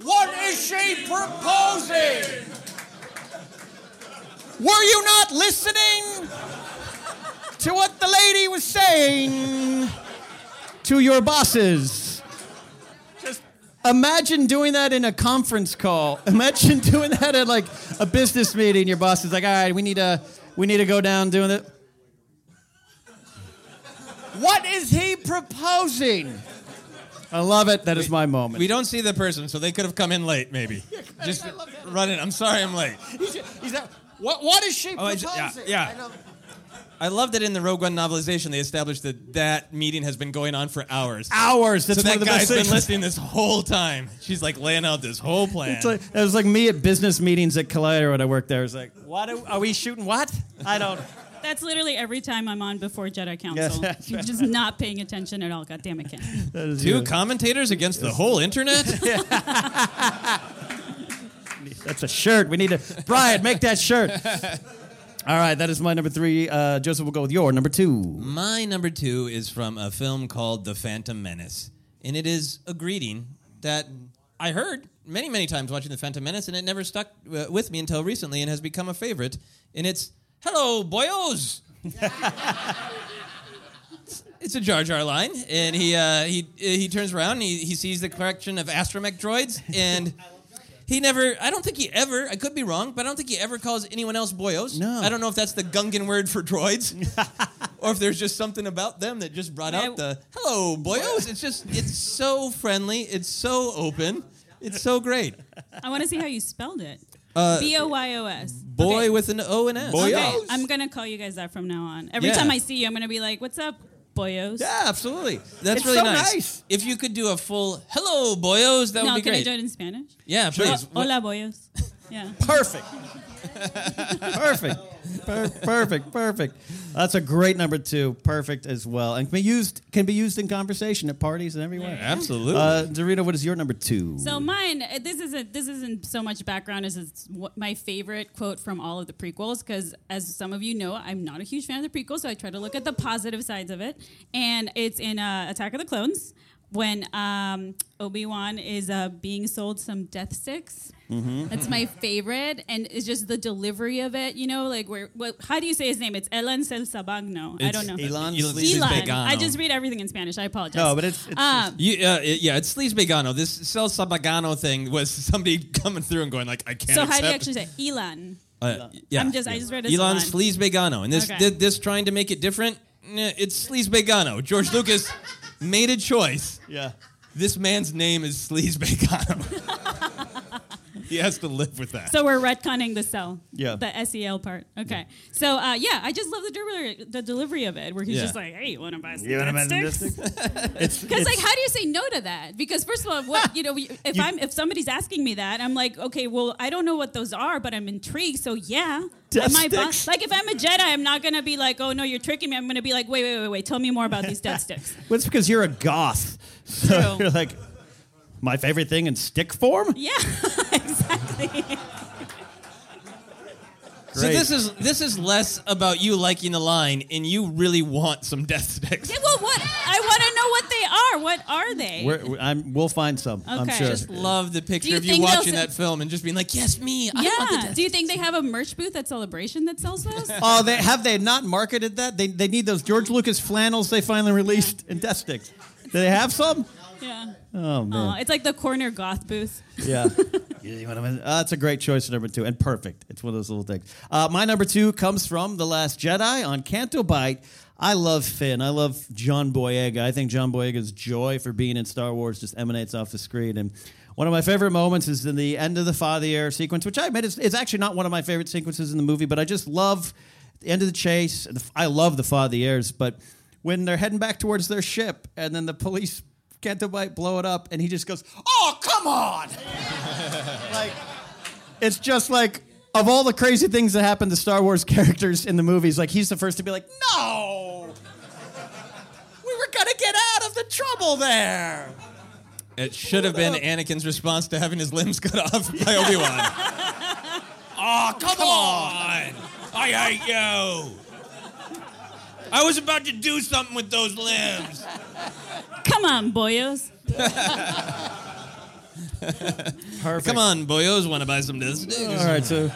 What is she proposing? Were you not listening to what the lady was saying to your bosses? Just imagine doing that in a conference call. Imagine doing that at like a business meeting. Your boss is like, "All right, we need to we need to go down doing it." What is he proposing? I love it. That is my moment. We don't see the person, so they could have come in late, maybe. Just run it. I'm sorry I'm late. He's, he's like, what, what is she Oh, I proposing? ju- yeah, yeah. I love that in the Rogue One novelization, they established that that meeting has been going on for hours. Hours. That's so one that of the guy's best been things. listening this whole time. She's like laying out this whole plan. It's like, it was like me at business meetings at Collider when I worked there. It was like, what are, are we shooting? What? I don't. That's literally every time I'm on before Jedi Council. that's You're right. just not paying attention at all. God damn it, Ken. Two commentators against the whole internet? That's a shirt. We need to. Brian, make that shirt. All right, that is my number three. Uh, Joseph will go with your number two. My number two is from a film called The Phantom Menace. And it is a greeting that I heard many, many times watching The Phantom Menace, and it never stuck uh, with me until recently and has become a favorite. And it's, hello, boyos. it's a Jar Jar line, and he uh, he he turns around, and he, he sees the collection of astromech droids, and he never. I don't think he ever. I could be wrong, but I don't think he ever calls anyone else boyos. No, I don't know if that's the Gungan word for droids, or if there's just something about them that just brought out the hello boyos. It's just it's so friendly. It's so open. It's so great. I want to see how you spelled it. Uh, B O Y O S. Boy with an O and S. Okay, I'm gonna call you guys that from now on. Every Yeah. time I see you, I'm gonna be like, "What's up, boyos?" Yeah, absolutely. That's It's really so nice. nice. If you could do a full hello boyos, that no, would be can great. I do it in Spanish? Yeah, please. Ho- Hola, boyos. Yeah. Perfect. Perfect. Per- perfect, perfect. That's a great number two. Perfect as well, and can be used can be used in conversation at parties and everywhere. Absolutely. Uh, Dorito, what is your number two? So mine, uh, this isn't this isn't so much background as it's my favorite quote from all of the prequels. Because as some of you know, I'm not a huge fan of the prequels, so I try to look at the positive sides of it. And it's in uh, Attack of the Clones when um, Obi Wan is uh, being sold some death sticks. Mhm. That's my favorite, and it's just the delivery of it. You know, like where what? How do you say his name? It's Elan Sel Sabagno. I don't know. Elon Elon. I just read everything in Spanish. I apologize. No, but it's- it's- um, You, uh, it- yeah, it's Sleaze This Cel Sabagano thing was somebody coming through and going like, I can't. so how do you actually say Elan? Uh, yeah, I'm just- I just read it as Elon Elon. And this Okay. thi- this trying to make it different. It's Sleazebaggano. George Lucas made a choice. Yeah, this man's name is Sleaze Begano. he has to live with that. So we're retconning the cell. Yeah. The SEL part. Okay. So uh, yeah, I just love the delivery, the delivery of it, where he's Yeah. just like, "Hey, you want to buy some You wanna buy some death death sticks?" Because like, how do you say no to that? Because first of all, what you know, if You- I'm if somebody's asking me that, I'm like, okay, well, I don't know what those are, but I'm intrigued. So yeah, Death I might buy- like if I'm a Jedi, I'm not gonna be like, oh no, you're tricking me. I'm gonna be like, wait, wait, wait, wait, tell me more about these death sticks. Well, it's because you're a goth. So True. you're like, my favorite thing in stick form? Yeah, exactly. So Great. this is this is less about you liking the line and you really want some death sticks. Yeah, well, what I want to know what they are. What are they? We're, I'm, we'll find some. I'm Okay. sure. Just love the picture you of you think they'll watching that film and just being like, "Yes, me. I want the Yeah. death Do you think they have a merch booth at Celebration that sells those? Oh, they have they not marketed that? They they need those George Lucas flannels they finally released in death sticks. Do they have some? Yeah. Oh man. It's like the corner goth booth. Yeah. You know what I mean? Uh, that's a great choice for number two, and perfect. It's one of those little things. Uh, my number two comes from The Last Jedi on Canto Bight. I love Finn. I love John Boyega. I think John Boyega's joy for being in Star Wars just emanates off the screen. And one of my favorite moments is in the end of the fathier sequence, which I admit is, is actually not one of my favorite sequences in the movie, but I just love the end of the chase. I love the fathiers, but when they're heading back towards their ship, and then the police Canto Bight blow it up, and he just goes, "Oh, come on!" like it's just like of all the crazy things that happen to Star Wars characters in the movies, like he's the first to be like, "No, we were gonna get out of the trouble there." It should have been Anakin's response to having his limbs cut off by Obi Wan. oh, ah, come, on! I hate you. I was about to do something with those limbs. Come on, boyos. Perfect. Come on, boyos, want to buy some death sticks? All right, so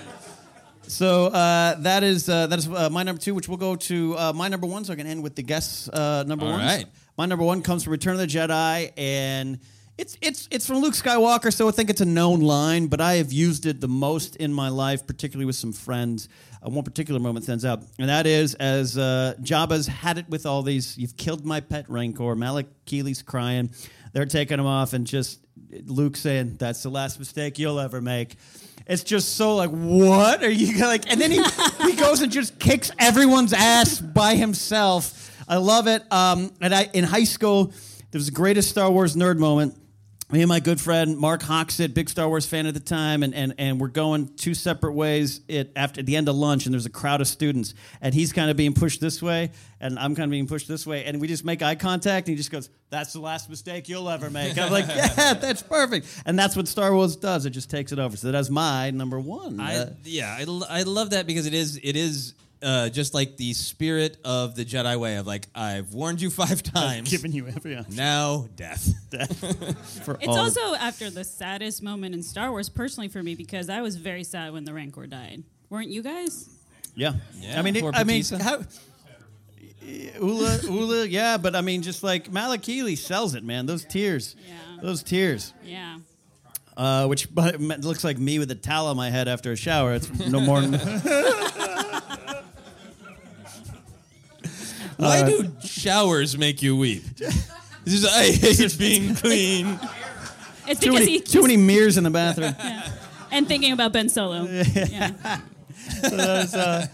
so uh, that is uh, that is uh, my number two, which we'll go to uh, my number one. So I can end with the guests' uh, number All one. right. My number one comes from Return of the Jedi, and it's it's it's from Luke Skywalker, so I think it's a known line, but I have used it the most in my life, particularly with some friends. Uh, one particular moment stands out, and that is as uh, Jabba's had it with all these. You've killed my pet Rancor. Malik Keely's crying. They're taking him off, and just Luke saying, "That's the last mistake you'll ever make." It's just so like, what are you gonna like? And then he he goes and just kicks everyone's ass by himself. I love it. Um, and I in high school, there was the greatest Star Wars nerd moment. Me and my good friend Mark Hoxett, big Star Wars fan at the time, and, and, and we're going two separate ways at, after at the end of lunch, and there's a crowd of students, and he's kind of being pushed this way, and I'm kind of being pushed this way, and we just make eye contact, and he just goes, "That's the last mistake you'll ever make." I'm like, "Yeah, that's perfect," and that's what Star Wars does. It just takes it over. So that's my number one. I, Uh, yeah, I, I love that because it is it is uh, just like the spirit of the Jedi way of like I've warned you five times, given you every now death. death. for It's also after the saddest moment in Star Wars, personally for me, because I was very sad when the Rancor died. Weren't you guys? Yeah. Yeah, I mean, it, I mean, how, Ula, Ula, yeah, but I mean, just like Malakili sells it, man. Those tears, Yeah. those tears. Yeah. Uh, which but it looks like me with a towel on my head after a shower. It's no more. Why Uh, do showers make you weep? This is I hate being clean. It's too because many, he too many mirrors in the bathroom. and thinking about Ben Solo. Yeah. So that's, uh,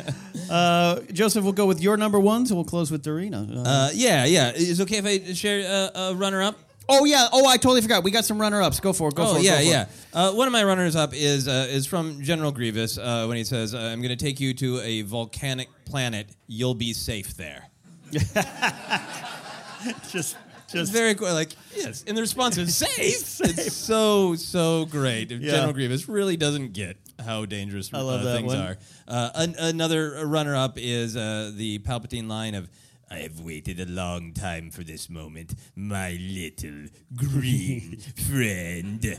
uh, Joseph, we'll go with your number one, so we'll close with Dorina. Uh, Uh, yeah, yeah. Is it okay if I share uh, a runner up? Oh yeah. Oh, I totally forgot. We got some runner ups. Go for it. Go oh for it. yeah, for yeah. It. Uh, one of my runners up is uh, is from General Grievous uh, when he says, uh, "I'm going to take you to a volcanic planet. You'll be safe there." just, just very cool. Like yes, and the response is safe. It's so so great. Yeah. General Grievous really doesn't get how dangerous uh, things one. are. Uh, an- another runner up is uh, the Palpatine line of. I have waited a long time for this moment, my little green friend.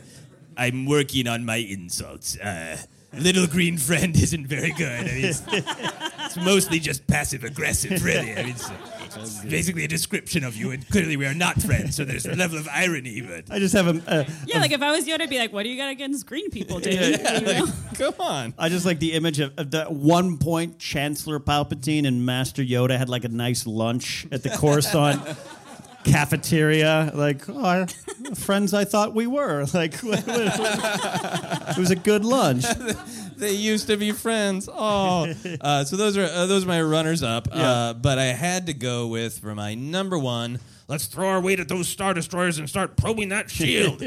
I'm working on my insults. Uh, little green friend isn't very good. I mean, it's, it's mostly just passive aggressive, really. I mean, it's, it's basically a description of you, and clearly we are not friends, so there's a level of irony, but. I just have a. Uh, Yeah, like if I was you, I'd be like, "What do you got against green people, dude?" Yeah, You know? Come on. I just like the image of, of that one point Chancellor Palpatine and Master Yoda had like a nice lunch at the Coruscant cafeteria. Like, oh, I- friends I thought we were. Like, it was a good lunch. they used to be friends. Oh, uh, so those are uh, those are my runners up. Uh, but I had to go with for my number one. Let's throw our weight at those star destroyers and start probing that shield.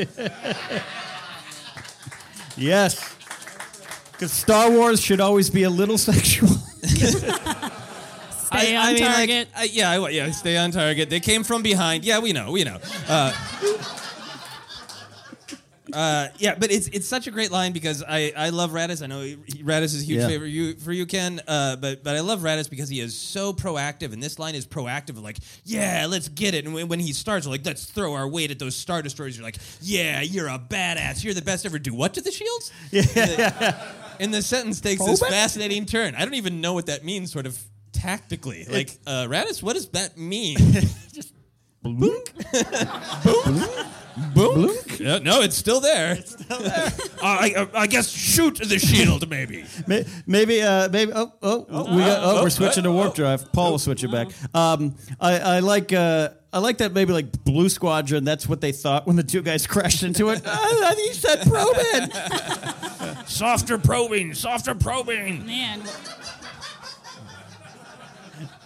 Yes. Because Star Wars should always be a little sexual. Stay on like, target. I- yeah, I, yeah, stay on target. They came from behind. Yeah, we know, we know. Uh, uh, yeah, but it's it's such a great line because I, I love Raddus. I know Raddus is a huge Yeah. favorite you, for you, Ken. Uh, but but I love Raddus because he is so proactive, and this line is proactive. Like, yeah, let's get it. And when, when he starts, like, let's throw our weight at those star destroyers. You're like, yeah, you're a badass. You're the best ever. Do what to the shields? Yeah. And the sentence takes this fascinating turn. I don't even know what that means, sort of tactically. Like, uh, Raddus, what does that mean? Just boom. Yeah, no, it's still there. It's still there. I, I, I guess shoot the shield, maybe. May- Maybe, uh, maybe. Oh, oh, we got. Oh, oh, we're switching to warp oh. drive. Paul will switch it back. Um, I, I like. Uh, I like that. Maybe like Blue Squadron. That's what they thought when the two guys crashed into it. uh, he said probe it. Softer probing, softer probing. Man,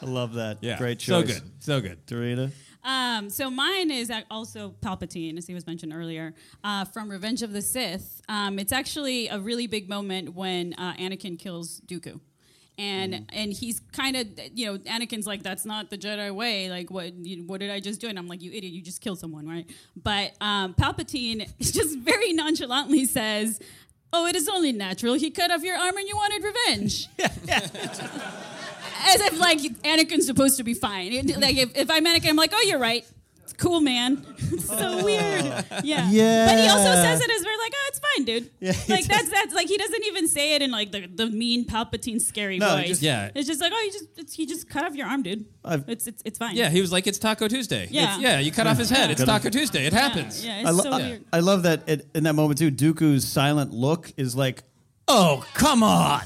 I love that. Yeah, Great choice. so good, so good. Dorita. Um, so mine is also Palpatine, as he was mentioned earlier, uh, from Revenge of the Sith. Um, it's actually a really big moment when uh, Anakin kills Dooku. And and he's kind of you know Anakin's like that's not the Jedi way like what you, what did I just do and I'm like you idiot you just killed someone right but um, Palpatine just very nonchalantly says oh it is only natural he cut off your arm and you wanted revenge as if like Anakin's supposed to be fine. Like if, if I'm Anakin, I'm like, oh, you're right. It's cool, man. It's so weird. Yeah. Yeah. But he also says it as we're like, oh, it's fine, dude. Yeah, like does. that's that's like he doesn't even say it in like the, the mean Palpatine scary No, voice. just- Yeah. It's just like, oh, you just it's, he just cut off your arm, dude. I've- it's it's it's fine. Yeah, he was like, it's Taco Tuesday. Yeah. It's- yeah, you cut off his head. It's Taco Tuesday. It happens. Yeah, it's I, lo- so I- weird. I love that it, in that moment too. Dooku's silent look is like, "Oh, come on!"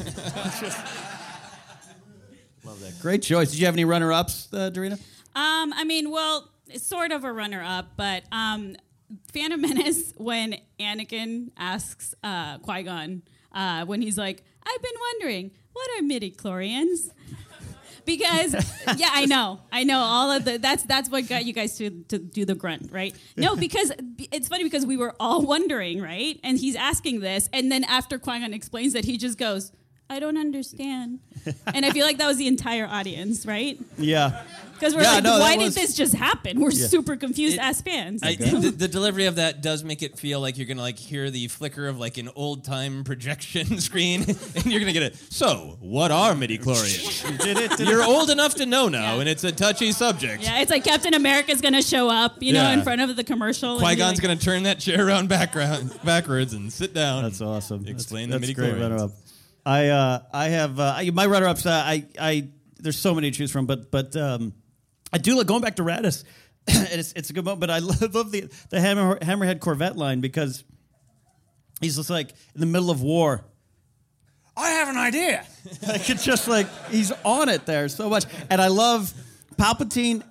Great choice. Did you have any runner-ups, uh, Dorina? Um, I mean, well, it's sort of a runner up, but um, Phantom Menace when Anakin asks uh, Qui Gon uh, when he's like, "I've been wondering, what are midi-chlorians?" Because yeah, I know, I know all of the. That's that's what got you guys to, to do the grunt, right? No, because it's funny because we were all wondering, right? And he's asking this, and then after Qui Gon explains that, he just goes, "I don't understand," and I feel like that was the entire audience, right? Yeah. Because we're Yeah, like, no, that why was- did this just happen? We're Yeah. super confused It- as fans. I, the, the delivery of that does make it feel like you're gonna like hear the flicker of like an old time projection screen, and you're gonna get it. So, what are midi-chlorians? You're old enough to know now, and it's a touchy subject. yeah, it's like Captain America's gonna show up, you know, in front of the commercial. and Qui Gon's like, gonna turn that chair around background backwards and sit down. That's awesome. Explain that's, the midi great runner-up. I uh, I have uh, I, my runner-ups. Uh, I I there's so many to choose from, but but um, I do like going back to Raddus. it's it's a good moment, but I love, love the the hammer, hammerhead Corvette line because he's just like in the middle of war. I have an idea. like it's just like he's on it there so much, and I love Palpatine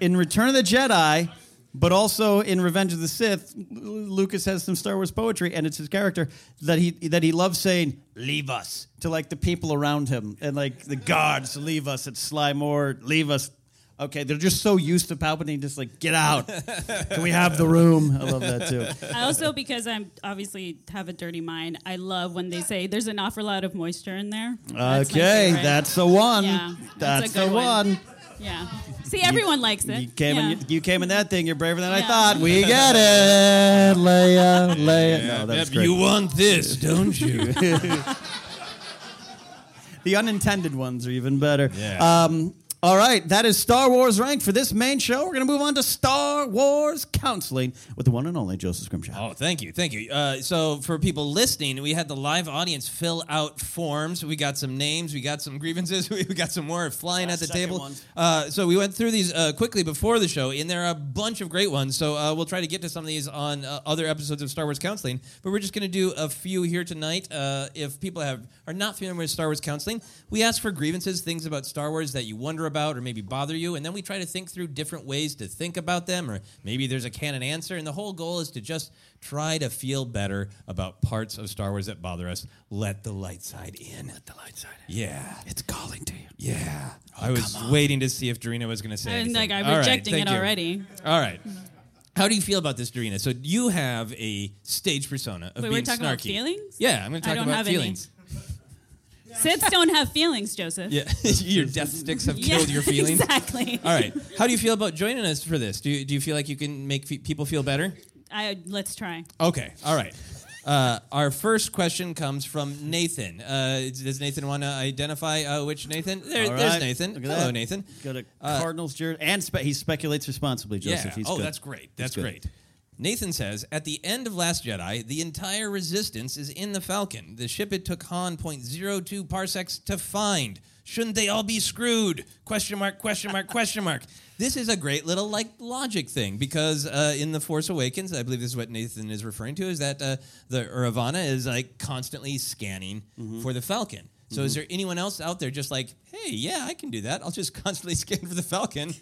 in Return of the Jedi, but also in Revenge of the Sith. Lucas has some Star Wars poetry, and it's his character that he that he loves saying "Leave us" to like the people around him, and like the guards, "Leave us." It's Sly Moore, "Leave us." Okay, they're just so used to Palpatine, just like get out. Can we have the room? I love that too. I also, because I'm obviously have a dirty mind, I love when they say there's an awful lot of moisture in there. That's okay, that's the one. Yeah, that's a good the one. Yeah. See, everyone likes it. You came yeah. in. You came in that thing. You're braver than I Yeah. thought. We get it, Leia. Leia. No, that's Yep, great. you want this, don't you? the unintended ones are even better. Yeah. Um, all right, that is Star Wars ranked for this main show. We're going to move on to Star Wars counseling with the one and only Joseph Scrimshaw. Oh, thank you, thank you. Uh, so, for people listening, we had the live audience fill out forms. We got some names, we got some grievances, we got some more flying at the table. Uh, so, we went through these uh, quickly before the show, and there are a bunch of great ones. So, uh, we'll try to get to some of these on uh, other episodes of Star Wars Counseling. But we're just going to do a few here tonight. Uh, if people have are not familiar with Star Wars Counseling, we ask for grievances, things about Star Wars that you wonder about or maybe bother you, and then we try to think through different ways to think about them, or maybe there's a canon answer. And the whole goal is to just try to feel better about parts of Star Wars that bother us. Let the light side in. Let the light side in. Yeah. It's calling to you. Yeah. Oh, I was waiting to see if Dorina was going to say And, anything. like, I'm All right, rejecting thank it you. already. All right. How do you feel about this, Dorina? So you have a stage persona of Wait, being we're talking snarky. about feelings? Yeah, I'm going to I talk don't about have any. Feelings. Siths don't have feelings, Joseph. Yeah, your death sticks have Yeah, killed your feelings. exactly. All right. How do you feel about joining us for this? Do you, do you feel like you can make fe- people feel better? I, let's try. Okay. All right. Uh, our first question comes from Nathan. Uh, does Nathan want to identify uh, which Nathan? There, All There's right. Nathan. Look at Hello, that. Nathan. Got a Uh, Cardinals jersey, and spe- he speculates responsibly, Joseph. Yeah. He's oh, good. that's great. He's That's good. great. Nathan says, at the end of Last Jedi, the entire resistance is in the Falcon. The ship it took Han 0.02 parsecs to find. Shouldn't they all be screwed? Question mark, question mark, question mark. This is a great little like logic thing because uh, in The Force Awakens, I believe this is what Nathan is referring to, is that uh, the Eravana is like constantly scanning Mm-hmm. for the Falcon. So is there anyone else out there just like, hey, yeah, I can do that. I'll just constantly scan for the Falcon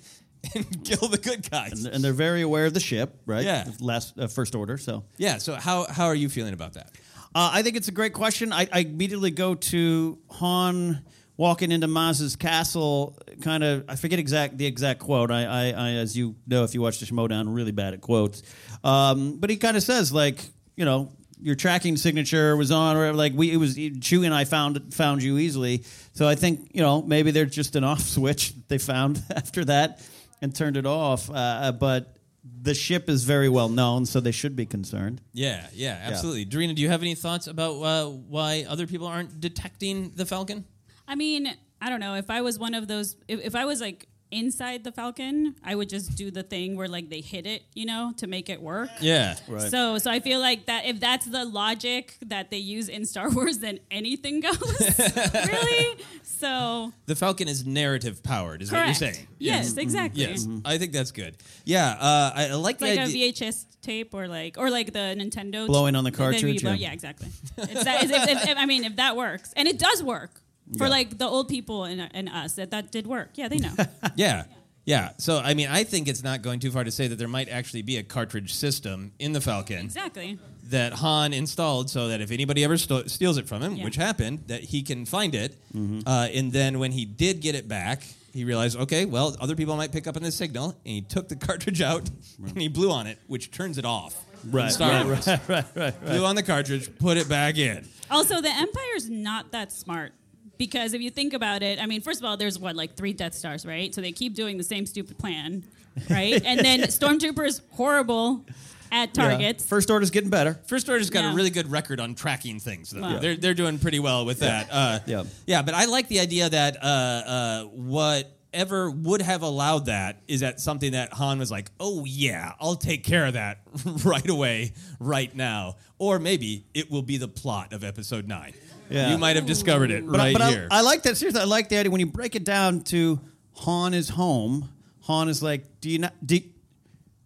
and kill the good guys. And, and they're very aware of the ship, right? Yeah. Last uh, first order. So Yeah. So how how are you feeling about that? Uh, I think it's a great question. I, I immediately go to Han walking into Maz's castle. Kind of, I forget exact the exact quote. I, I, I, as you know, if you watch the Schmoedown, really bad at quotes. Um, but he kind of says like, you know, your tracking signature was on, or like we, it was Chewie and I found found you easily. So I think you know maybe there's just an off switch that they found after that and turned it off. Uh, but the ship is very well known, so they should be concerned. Yeah. Yeah. Absolutely. Dorina, do you have any thoughts about uh, why other people aren't detecting the Falcon? I mean, I don't know. If I was one of those, if, if I was like inside the Falcon, I would just do the thing where like they hit it, you know, to make it work. Yeah. right. So, so I feel like that if that's the logic that they use in Star Wars, then anything goes. really? So The Falcon is narrative powered, is what you're saying. Yes, exactly. Yes, I think that's good. Yeah, uh, I, I like it's the like idea. a VHS tape or like or like the Nintendo Blowing on the cartridge, blow- yeah. yeah, exactly. It's that, if, if, if- I mean, if that works, and it does work for Yeah. like the old people and, and us, that that did work. Yeah, they know. yeah. Yeah. So, I mean, I think it's not going too far to say that there might actually be a cartridge system in the Falcon exactly. that Han installed so that if anybody ever sto- steals it from him, Yeah. which happened, that he can find it. Mm-hmm. Uh, and then when he did get it back, he realized, okay, well, other people might pick up on this signal. And he took the cartridge out and he blew on it, which turns it off. Right, Star right, Wars. right, right, right, Blew on the cartridge, put it back in. Also, the Empire's not that smart because if you think about it, I mean, first of all, there's what like three Death Stars, right? So they keep doing the same stupid plan, right? and then Stormtroopers horrible at targets. First order's getting better. First Order's got Yeah. a really good record on tracking things, though. Wow. They're, they're doing pretty well with that. Uh, Yeah. yeah, but I like the idea that uh, uh, whatever would have allowed that is that something that Han was like, oh, yeah, I'll take care of that right away, right now. Or maybe it will be the plot of Episode 9. Yeah. You might have discovered it But, I- right but here. I, like that. Seriously, I like the idea when you break it down to Han is home. Han is like, do you not? Do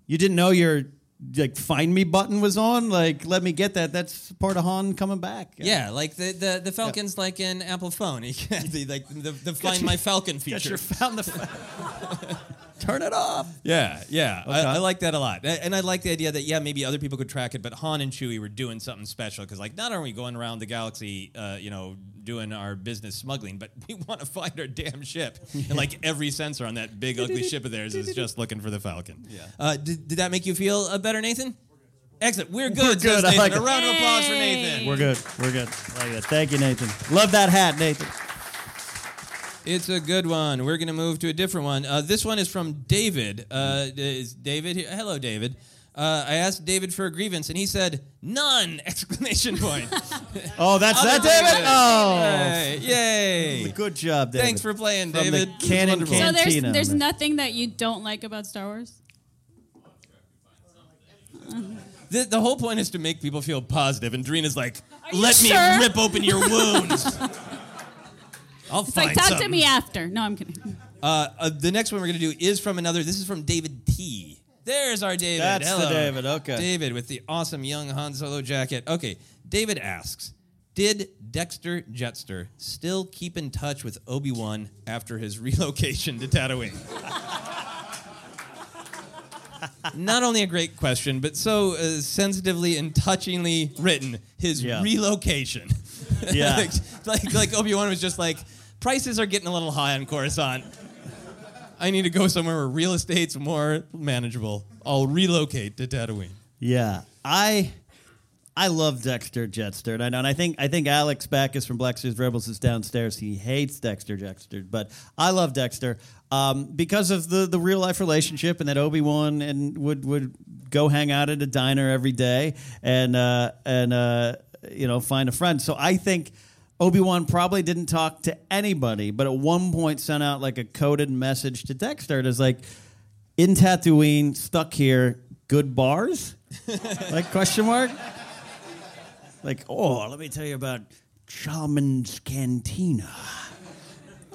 you didn't know your like find me button was on? Like, let me get that. That's part of Han coming back. yeah, like the, the, the Falcon's like an Apple phone. He like the, the Find your- My Falcon Got feature. your found the. Turn it off. Yeah, yeah, Okay. I, I like that a lot, and I like the idea that yeah, maybe other people could track it, but Han and Chewie were doing something special because like not only are we going around the galaxy, uh, you know, doing our business smuggling, but we want to find our damn ship, and like every sensor on that big ugly ship of theirs is just looking for the Falcon. Yeah. Uh, did, did that make you feel uh, better, Nathan? Excellent. We're good. We're says good. I Nathan. like a it. round of applause for Nathan. We're good. We're good. I like that. Thank you, Nathan. Love that hat, Nathan. It's a good one. We're going to move to a different one. Uh, this one is from David. Uh, is David here? Hello, David. Uh, I asked David for a grievance, and he said none! Exclamation point. Oh, that's I'll that, take David? Oh. Yay! Yay! Good job, David. Thanks for playing, From the David. This is Cannon wonderful. So there's there's man. nothing that you don't like about Star Wars. The, the whole point is to make people feel positive, and Dreena's like, you "Let me sure?" rip open your wounds." I'll It's find like talk to me after. No, I'm kidding. Uh, uh, the next one we're going to do is from another. This is from David T. There's our David. That's the David, okay. David with the awesome young Han Solo jacket. Okay. David asks Did Dexter Jettster still keep in touch with Obi Wan after his relocation to Tatooine? Not only a great question, but so uh, sensitively and touchingly written. His Yeah. relocation. Yeah. like, like, like Obi Wan was just like, prices are getting a little high on Coruscant. I need to go somewhere where real estate's more manageable. I'll relocate to Tatooine. Yeah, I I love Dexter Jettster, and I know, and I think I think Alex Backus from Black Series Rebels is downstairs. He hates Dexter Jettster, but I love Dexter um, because of the the real life relationship, and that Obi Wan and would would go hang out at a diner every day, and uh, and uh, you know find a friend. So I think. Obi Wan probably didn't talk to anybody, but at one point sent out like a coded message to Dexter. It's like, in Tatooine, stuck here, good bars? like question mark? Like, oh, let me tell you about Chalmun's Cantina.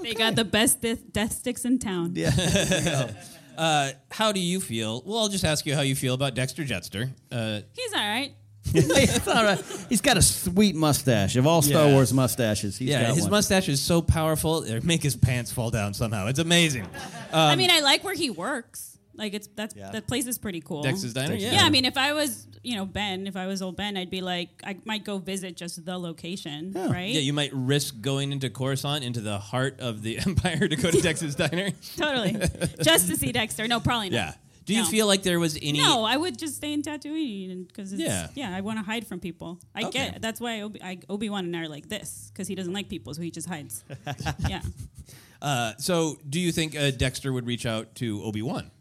They got the best death, death sticks in town. Yeah. uh, how do you feel? Well, I'll just ask you how you feel about Dexter Jettster. Uh, He's all right. It's all right. He's got a sweet mustache. Of all Star Yeah. Wars mustaches, he's yeah, got his one. mustache is so powerful, it make his pants fall down somehow. It's amazing. I Um, mean, I like where he works. Like it's that's that place is pretty cool. Dexter's Diner? Yeah. Yeah. I mean, if I was you know Ben, if I was old Ben, I'd be like, I might go visit just the location, right? Yeah, you might risk going into Coruscant, into the heart of the Empire, to go to Dexter's Diner. totally, just to see Dexter. No, probably not. Yeah. Do you No. feel like there was any? No, I would just stay in Tatooine because Yeah. yeah, yeah, I want to hide from people. I Okay. get that's why Obi, I, Obi Wan and I are like this because he doesn't like people, so he just hides. yeah. Uh, so, do you think uh, Dexter would reach out to Obi Wan?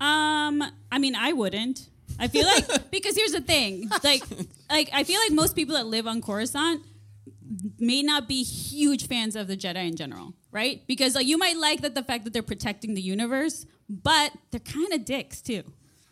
Um, I mean, I wouldn't. I feel like because here's the thing, like, like I feel like most people that live on Coruscant may not be huge fans of the Jedi in general, right? Because like you might like that the fact that they're protecting the universe, but they're kind of dicks too.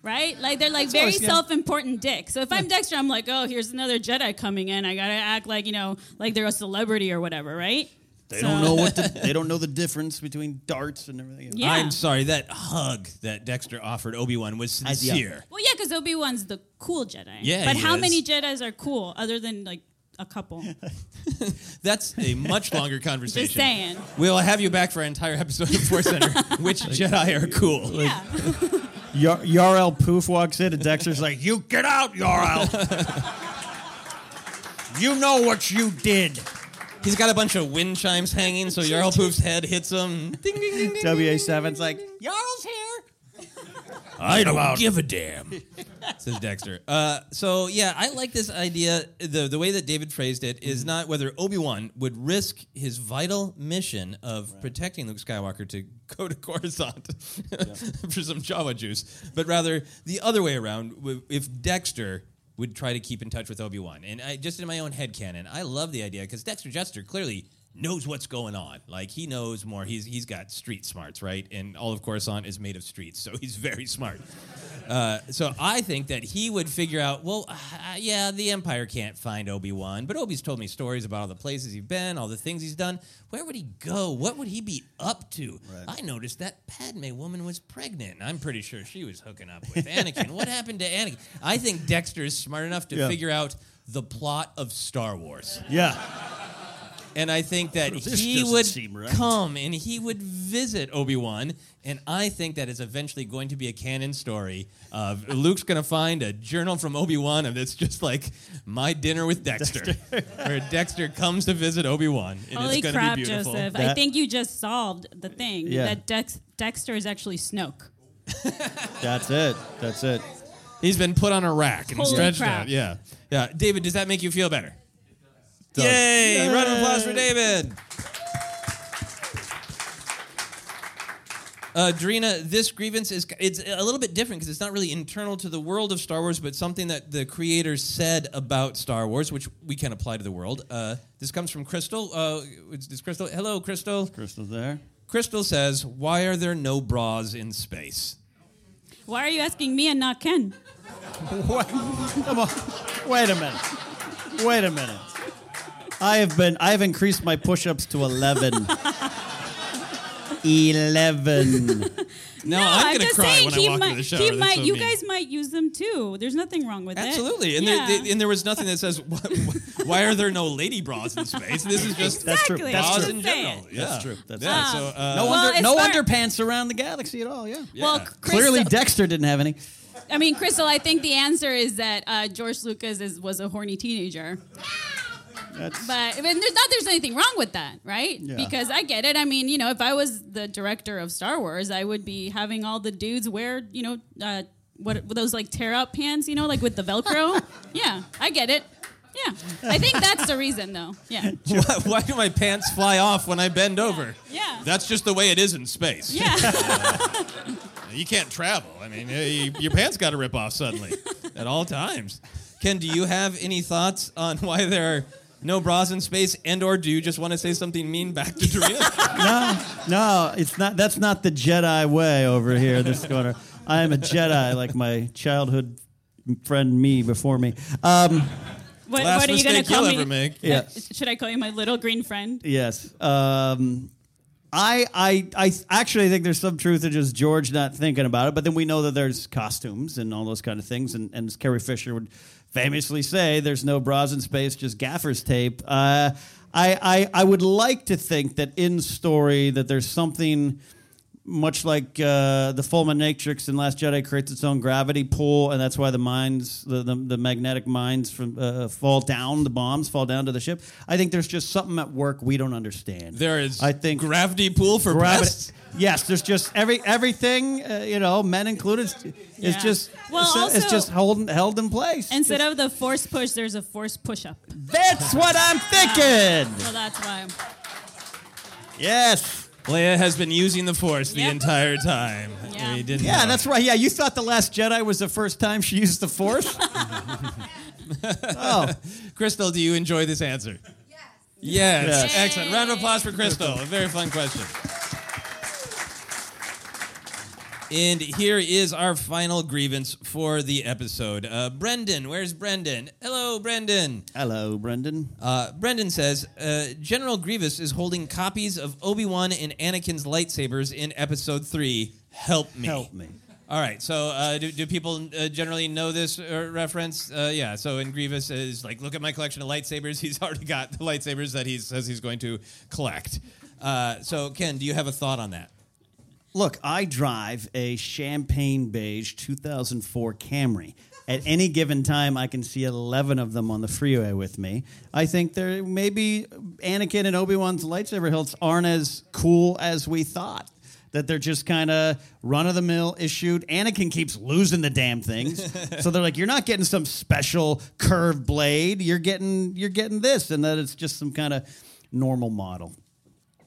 Right? Like they're like That's very always- yeah. self-important dicks. So if I'm Dexter, I'm like, oh, here's another Jedi coming in. I gotta act like you know, like they're a celebrity or whatever, right? They So- don't know what the, they don't know the difference between darts and everything. Yeah. I'm sorry, that hug that Dexter offered Obi Wan was I- yeah. sincere. Well, yeah, because Obi Wan's the cool Jedi. Yeah, But he how is. many Jedi's are cool other than like a couple? That's a much longer conversation. Just saying. We'll have you back for an entire episode of Force Center. Which Jedi are cool? Yeah. Yar- Yarl Poof walks in and Dexter's like, "You get out, Yarl. you know what you did." He's got a bunch of wind chimes hanging, so Jarl Poof's head hits him. Ding, ding, ding, ding. WA7's like, Jarl's here. I don't don't give a damn, says Dexter. Uh, so yeah, I like this idea. the The way that David phrased it is not whether Obi Wan would risk his vital mission of protecting Luke Skywalker to go to Coruscant for some Java juice, but rather the other way around. If Dexter would try to keep in touch with Obi Wan, and I just in my own head canon, I love the idea because Dexter Jettster clearly knows what's going on. Like he knows more. He's he's got street smarts, right? And all of Coruscant is made of streets, so he's very smart. Uh, so I think that he would figure out, well, uh, yeah, the Empire can't find Obi Wan, but Obi's told me stories about all the places he's been, all the things he's done. Where would he go? What would he be up to? I noticed that Padme woman was pregnant. I'm pretty sure she was hooking up with Anakin. what happened to Anakin? I think Dexter is smart enough to Yeah. figure out the plot of Star Wars. Yeah. And I think that This he would right. come and he would visit Obi Wan. And I think that is eventually going to be a canon story of Luke's going to find a journal from Obi Wan, and it's just like my dinner with Dexter, where Dexter comes to visit Obi Wan. And Holy it's going to crap, be beautiful. Joseph! I think you just solved the thing Yeah. that Dex- Dexter is actually Snoke. That's it. That's it. He's been put on a rack and Holy stretched crap. out. Yeah. Yeah. David, does that make you feel better? Does. Yay! Yay. Round of applause for David. Uh, Drina, this grievance is it's a little bit different because it's not really internal to the world of Star Wars, but something that the creators said about Star Wars, which we can apply to the world. Uh, this comes from Crystal. Uh, it's, it's Crystal. Hello, Crystal. Crystal's there. Crystal says, "Why are there no bras in space?" Why are you asking me and not Ken? What? Come on. Wait a minute. Wait a minute. I have been. I have increased my push-ups to eleven. Eleven. No, No, I'm gonna just cry saying, when I he walk might, into the shower. He That's might. so you mean. guys might use them too. There's nothing wrong with that. Absolutely, it. and, yeah. there, they- and there was nothing that says "Wh- why are there no lady bras in space. This is just That's true. Exactly. That's bras true. in general. Yeah. That's true. That's yeah. true. So uh, No, Well, under, as no far- underpants around the galaxy at all. Yeah. well, Yeah. Crystal, Clearly, Dexter didn't have any. I mean, Crystal. I think the answer is that uh, George Lucas is, was a horny teenager. That's, But I mean, there's not there's anything wrong with that, right? Yeah. Because I get it. I mean, you know, if I was the director of Star Wars, I would be having all the dudes wear, you know, uh, what those like tear up pants, you know, like with the Velcro. yeah, I get it. Yeah, I think that's the reason, though. Yeah, why, why do my pants fly off when I bend over? yeah, That's just the way it is in space. yeah. You can't travel. I mean, you, your pants got to rip off suddenly at all times. Ken, do you have any thoughts on why there are no bras in space, and or do you just want to say something mean back to Dorina? no, no, it's not. That's not the Jedi way over here. This corner. I am a Jedi, like my childhood friend me before me. Um, What, Last what are you going to you'll call me? ever make. Yeah. Should I call you my little green friend? Yes. Um, I, I, I actually think there's some truth to just George not thinking about it, but then we know that there's costumes and all those kind of things, and, and Carrie Fisher would famously say, there's no bras in space, just gaffer's tape. Uh, I, I, I would like to think that in story that there's something much like uh, the Fulminatrix in Last Jedi creates its own gravity pull, and that's why the mines, the, the, the magnetic mines from uh, fall down, the bombs fall down to the ship. I think there's just something at work we don't understand. There is I think gravity pool for gravity. pests. Yes, there's just every everything, uh, you know, men included, is Yeah. just Well, it's, it's just holding held in place. Instead of the force push, there's a force push up. That's what I'm thinking. So that's why. Yes. Leia has been using the Force the entire time. Yeah. Didn't Yeah, know. that's right. Yeah, you thought the Last Jedi was the first time she used the Force? oh, Crystal, do you enjoy this answer? Yes. Yes. Excellent. Round of applause for Crystal. A very fun question. And here is our final grievance for the episode. Uh, Brendan, where's Brendan? Hello, Brendan. hello, Brendan. Uh, Brendan says uh, General Grievous is holding copies of Obi Wan and Anakin's lightsabers in Episode Three. Help me. Help me. All right. So, uh, do, do people uh, generally know this uh, reference? Uh, yeah. So, in Grievous is like, look at my collection of lightsabers. He's already got the lightsabers that he says he's going to collect. Uh, so, Ken, do you have a thought on that? Look, I drive a champagne beige 2004 Camry. At any given time, I can see 11 of them on the freeway with me. I think there maybe Anakin and Obi Wan's lightsaber hilts aren't as cool as we thought. That they're just kind of run of the mill issued. Anakin keeps losing the damn things, so they're like, "You're not getting some special curved blade. You're getting you're getting this," and that it's just some kind of normal model.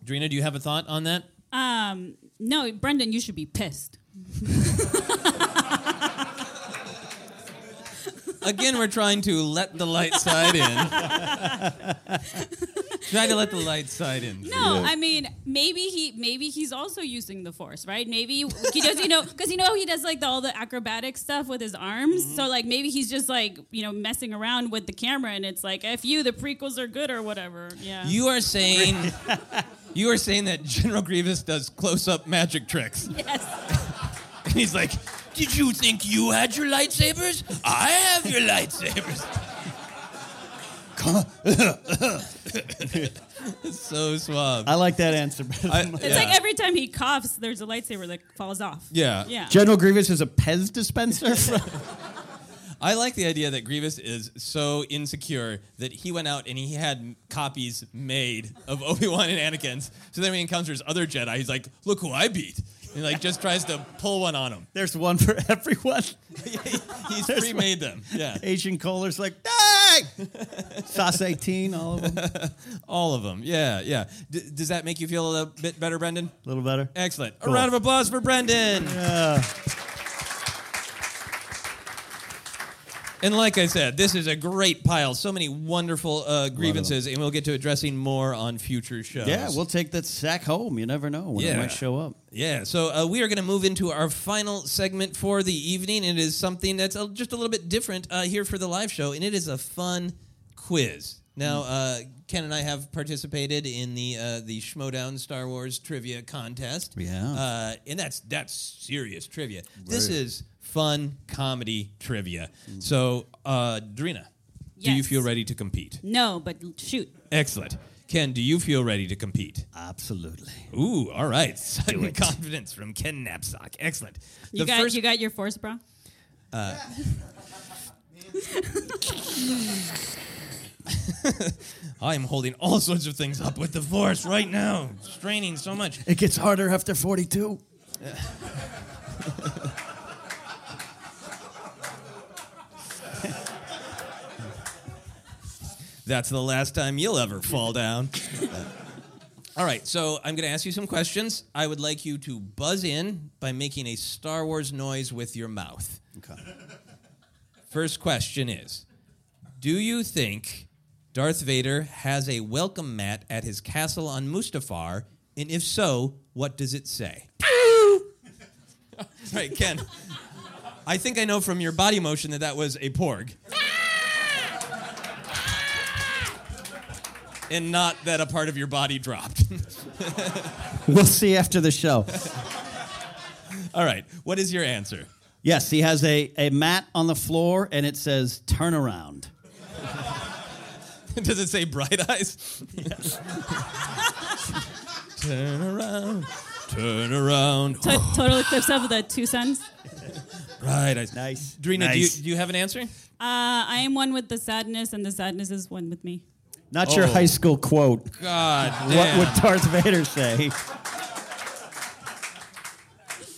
Drina, do you have a thought on that? Um, no, Brendan, you should be pissed. Again, we're trying to let the light side in. trying to let the light side in. No, I mean maybe he maybe he's also using the force, right? Maybe he does, you know, because you know he does like the, all the acrobatic stuff with his arms. Mm-hmm. So like maybe he's just like you know messing around with the camera, and it's like if you the prequels are good or whatever. Yeah. You are saying you are saying that General Grievous does close-up magic tricks. yes. And he's like, Did you think you had your lightsabers? I have your lightsabers. so suave. I like that answer. better I- than mine. It's like every time he coughs, there's a lightsaber that falls off. Yeah. Yeah. General Grievous is a Pez dispenser. I like the idea that Grievous is so insecure that he went out and he had copies made of Obi Wan and Anakin's. So then when he encounters other Jedi, he's like, "Look who I beat!" And like just tries to pull one on him. There's one for everyone. He's There's pre-made them. Yeah. Asian Kohler's like, dang! Sauce 18, all of them. All of them. Yeah, yeah. D- does that make you feel a bit better, Brendan? A little better. Excellent. Cool. A round of applause for Brendan. Yeah. And like I said, this is a great pile. So many wonderful uh, grievances, and we'll get to addressing more on future shows. Yeah, we'll take that sack home. You never know when it Yeah. might show up. Yeah, so uh, we are going to move into our final segment for the evening. It is something that's a, just a little bit different uh, here for the live show, and it is a fun quiz. Now, uh, Ken and I have participated in the uh, the Schmoedown Star Wars trivia contest. Yeah. uh, and that's that's serious trivia. This is fun comedy trivia. So, uh, Drina, do you feel ready to compete? No, but shoot. Excellent. Ken, do you feel ready to compete? Absolutely. Ooh, all right. Sudden confidence from Ken Napzok. Excellent. You got first- you got your force bra? uh, I am holding all sorts of things up with the force right now, straining so much. It gets harder after 42. That's the last time you'll ever fall down. all right, so I'm going to ask you some questions. I would like you to buzz in by making a Star Wars noise with your mouth. Okay. First question is Do you think Darth Vader has a welcome mat at his castle on Mustafar? And if so, what does it say? right, Ken. I think I know from your body motion that that was a porg. and not that a part of your body dropped. We'll see after the show. All right, what is your answer? Yes, he has a, a mat on the floor and it says turn around. Does it say bright eyes? turn around, turn around. To- total eclipse of the two suns. Bright eyes. Nice. Drina, do, you, Nice. do you have an answer? Uh, I am one with the sadness, and the sadness is one with me. Not your Oh. high school quote. God What would Darth Vader say?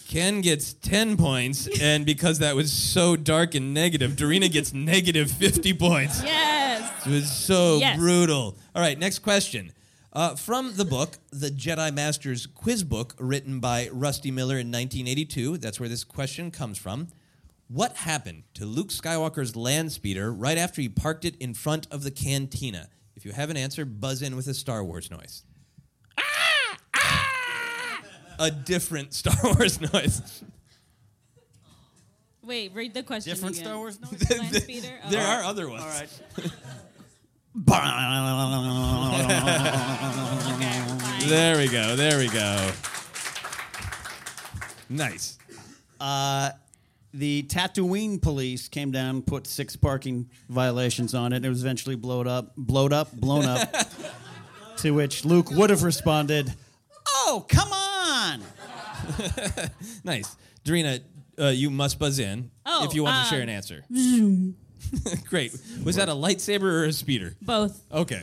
Ken gets 10 points, and because that was so dark and negative, Dorina gets negative 50 points. Yes. It was so Yes. brutal. All right, next question. Uh, from the book, The Jedi Master's Quiz Book, written by Rusty Miller in 1982, that's where this question comes from. What happened to Luke Skywalker's land speeder right after he parked it in front of the cantina? If you have an answer, buzz in with a Star Wars noise. A different Star Wars noise. Wait, read the question. Different again. Star Wars noise? Land speeder? Oh. There are other ones. All right. There we go. There we go. Nice. Uh, the Tatooine police came down, put six parking violations on it, and it was eventually blowed up, blowed up, blown up. to which Luke would have responded, "Oh, come on!" nice. Dorina, uh, you must buzz in Oh, if you want to uh, share an answer. Zoom. Great. Was that a lightsaber or a speeder? Both. Okay.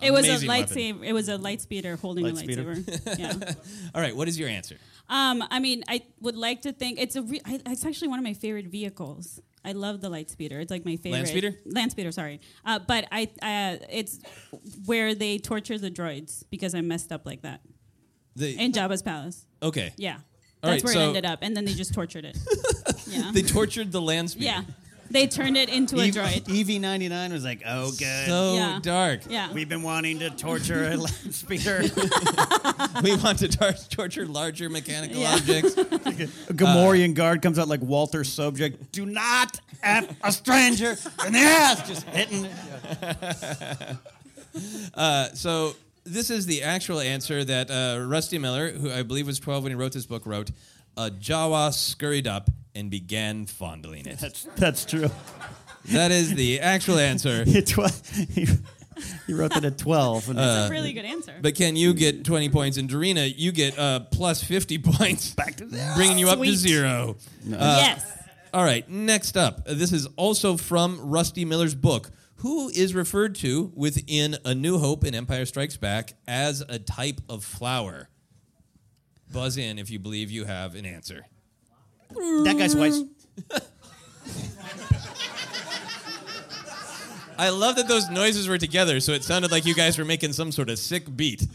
It was a weapon. lightsaber. It was a lightspeeder holding Light a speeder. lightsaber. yeah. All right. What is your answer? Um, I mean, I would like to think it's a. Re- I, it's actually one of my favorite vehicles. I love the Lightspeeder. It's like my favorite. speeder? Land speeder. Sorry, uh, but I. Uh, it's where they torture the droids because I messed up like that The, in Jabba's palace. okay. Yeah, All that's right, where so- it ended up, and then they just tortured it. yeah. They tortured the land speeder. yeah. They turned it into a droid. EV-9D9 was like, "Oh, good." So Yeah. dark. Yeah. We've been wanting to torture a land speeder. we want to tar- torture larger mechanical Yeah. objects. A Gamorrean guard comes out like Walter Subject. Do not F a stranger in the ass. Just hitting. Uh, so this is the actual answer that uh, Rusty Miller, who I believe was 12 when he wrote this book, wrote. A Jawa scurried up and began fondling it. That's that's true. That is the actual answer. It was, he, he wrote that at 12. And That's a really good answer. But Ken, you get 20 points, and Dorina, you get uh, plus 50 points. Back to zero. Bringing you up to Sweet. zero. Yes. All right, next up. Uh, This is also from Rusty Miller's book. Who is referred to within A New Hope and Empire Strikes Back as a type of flower? Buzz in if you believe you have an answer. that guy's wise. I love that those noises were together, so it sounded like you guys were making some sort of sick beat.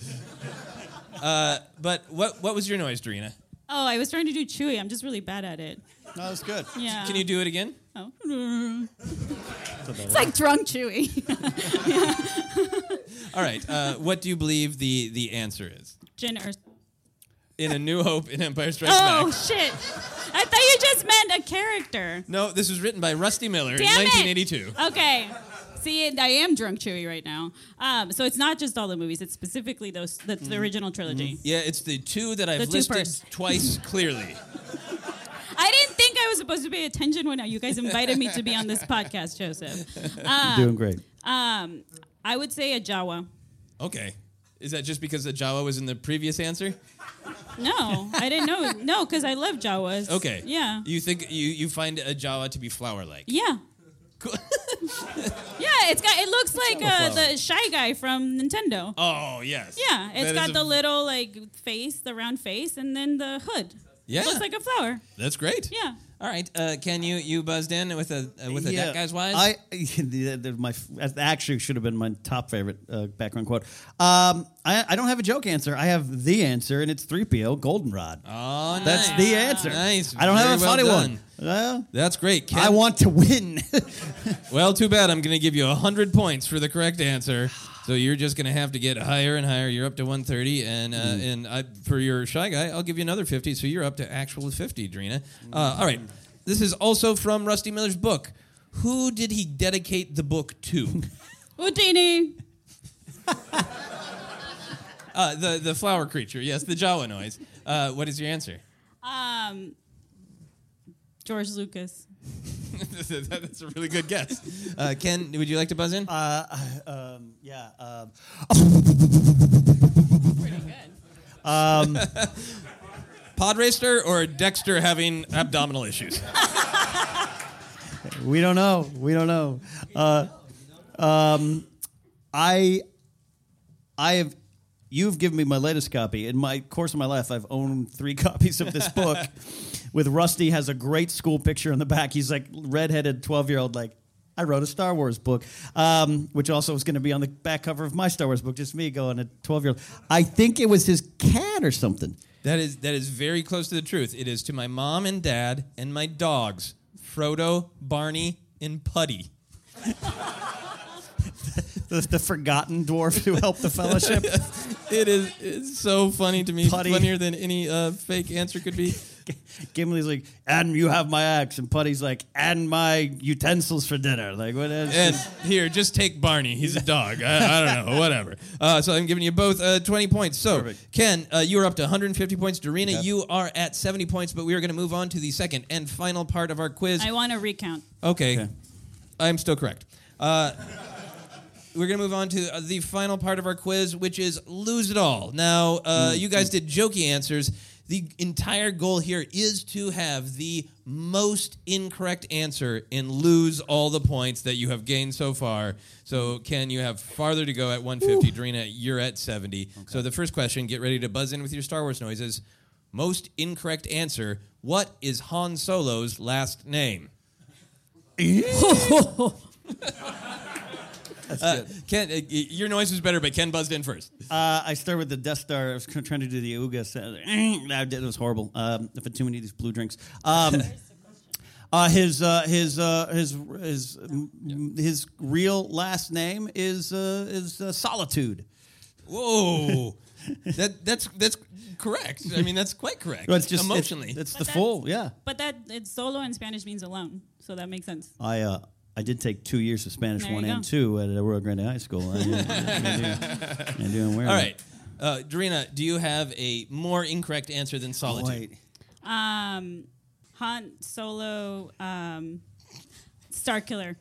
Uh, but what what was your noise, Drina? Oh, I was trying to do Chewy. I'm just really bad at it. No, that's good. Yeah. Can you do it again? Oh. It's like drunk Chewy. All right. Uh, what do you believe the the answer is? Gin or In A New Hope in Empire Strikes Back. Oh shit! I thought you just meant a character. No, this was written by Rusty Miller Damn in it! 1982. Okay. See, I am drunk Chewy right now. Um, so it's not just all the movies; it's specifically those the, the original trilogy. Yeah, it's the two that I've The listed first. twice clearly. I didn't think I was supposed to pay attention when you guys invited me to be on this podcast, Joseph. Um, Doing great. Um, I would say a Jawa. Okay. Is that just because the Jawa was in the previous answer? No, I didn't know. No, because I love Jawas. Okay. Yeah. You think you, you find a Jawa to be flower like? Yeah. yeah, it's got. It looks like uh, the shy guy from Nintendo. Oh yes. Yeah, it's That got the a- little like face, the round face, and then the hood. Yeah. looks like a flower. That's great. Yeah. All right. Uh, can you you buzzed in with a uh, with a Yeah. that guy's wise? I the, the, my actually should have been my top favorite uh, background quote. Um, I, I don't have a joke answer. I have the answer, and it's three PO Goldenrod. Oh, That's nice. the answer. Nice. I don't have a Very well funny done. one. Well, That's great. Ken, I want to win. Well, too bad. I'm going to give you 100 points for the correct answer. So you're just going to have to get higher and higher. You're up to 130. And uh, and I, for your Shy Guy, I'll give you another 50. So you're up to actual 50, Drina. Uh, all right. This is also from Rusty Miller's book. Who did he dedicate the book to? Houdini. uh, the, the flower creature. Yes, the Jawa noise. Uh, what is your answer? Um, George Lucas. That's a really good guess. Uh, Ken, would you like to buzz in? Uh, um, yeah. Um, Pretty good. um, Pod racer or Dexter having abdominal issues? we don't know. We don't know. Uh, um, I, I have. You've given me my latest copy. In my course of my life, I've owned three copies of this book. With Rusty has a great school picture on the back. He's like redheaded twelve year old. Like I wrote a Star Wars book, um, which also was going to be on the back cover of my Star Wars book. Just me going a twelve year old. I think it was his cat or something. That is that is very close to the truth. It is to my mom and dad and my dogs, Frodo, Barney, and Putty. The, the forgotten dwarf who helped the fellowship. It is it's so funny to me, Putty. funnier than any uh, fake answer could be. Gimli's like, and you have my axe, and Putty's like, and my utensils for dinner. Like, what is? And here, just take Barney. He's a dog. I, I don't know, whatever. Uh, so I'm giving you both uh, 20 points. So, Ken, uh, you are up to 150 points. Dorina, Yep. you are at 70 points, but we are going to move on to the second and final part of our quiz. I want to recount. Okay. I'm still correct. Uh, we're going to move on to uh, the final part of our quiz, which is lose it all. Now, uh, you guys did jokey answers. The entire goal here is to have the most incorrect answer and lose all the points that you have gained so far. So, Ken, you have farther to go at 150. Drina, you're at 70. So, the first question get ready to buzz in with your Star Wars noises. Most incorrect answer What is Han Solo's last name? Uh, Ken, uh, your noise was better, but Ken buzzed in first. Uh, I started with the Death Star. I was trying to do the Ooga. sound. I did- It was horrible. Um, I've had too many of these blue drinks. Um, uh, his uh, his uh, his his mm, his real last name is uh, is uh, Solitude. Whoa, that that's that's correct. I mean, that's quite correct. Well, it's just emotionally. It's, the But full. Yeah. But that it's solo in Spanish means alone, so that makes sense. I uh, I did take two years of Spanish There one and two at Royal Grande High School. I, do- I do- I do and wear All that. right, uh, Dorina, do you have a more incorrect answer than solitude? Wait. Um, Han Solo, um, Star Killer.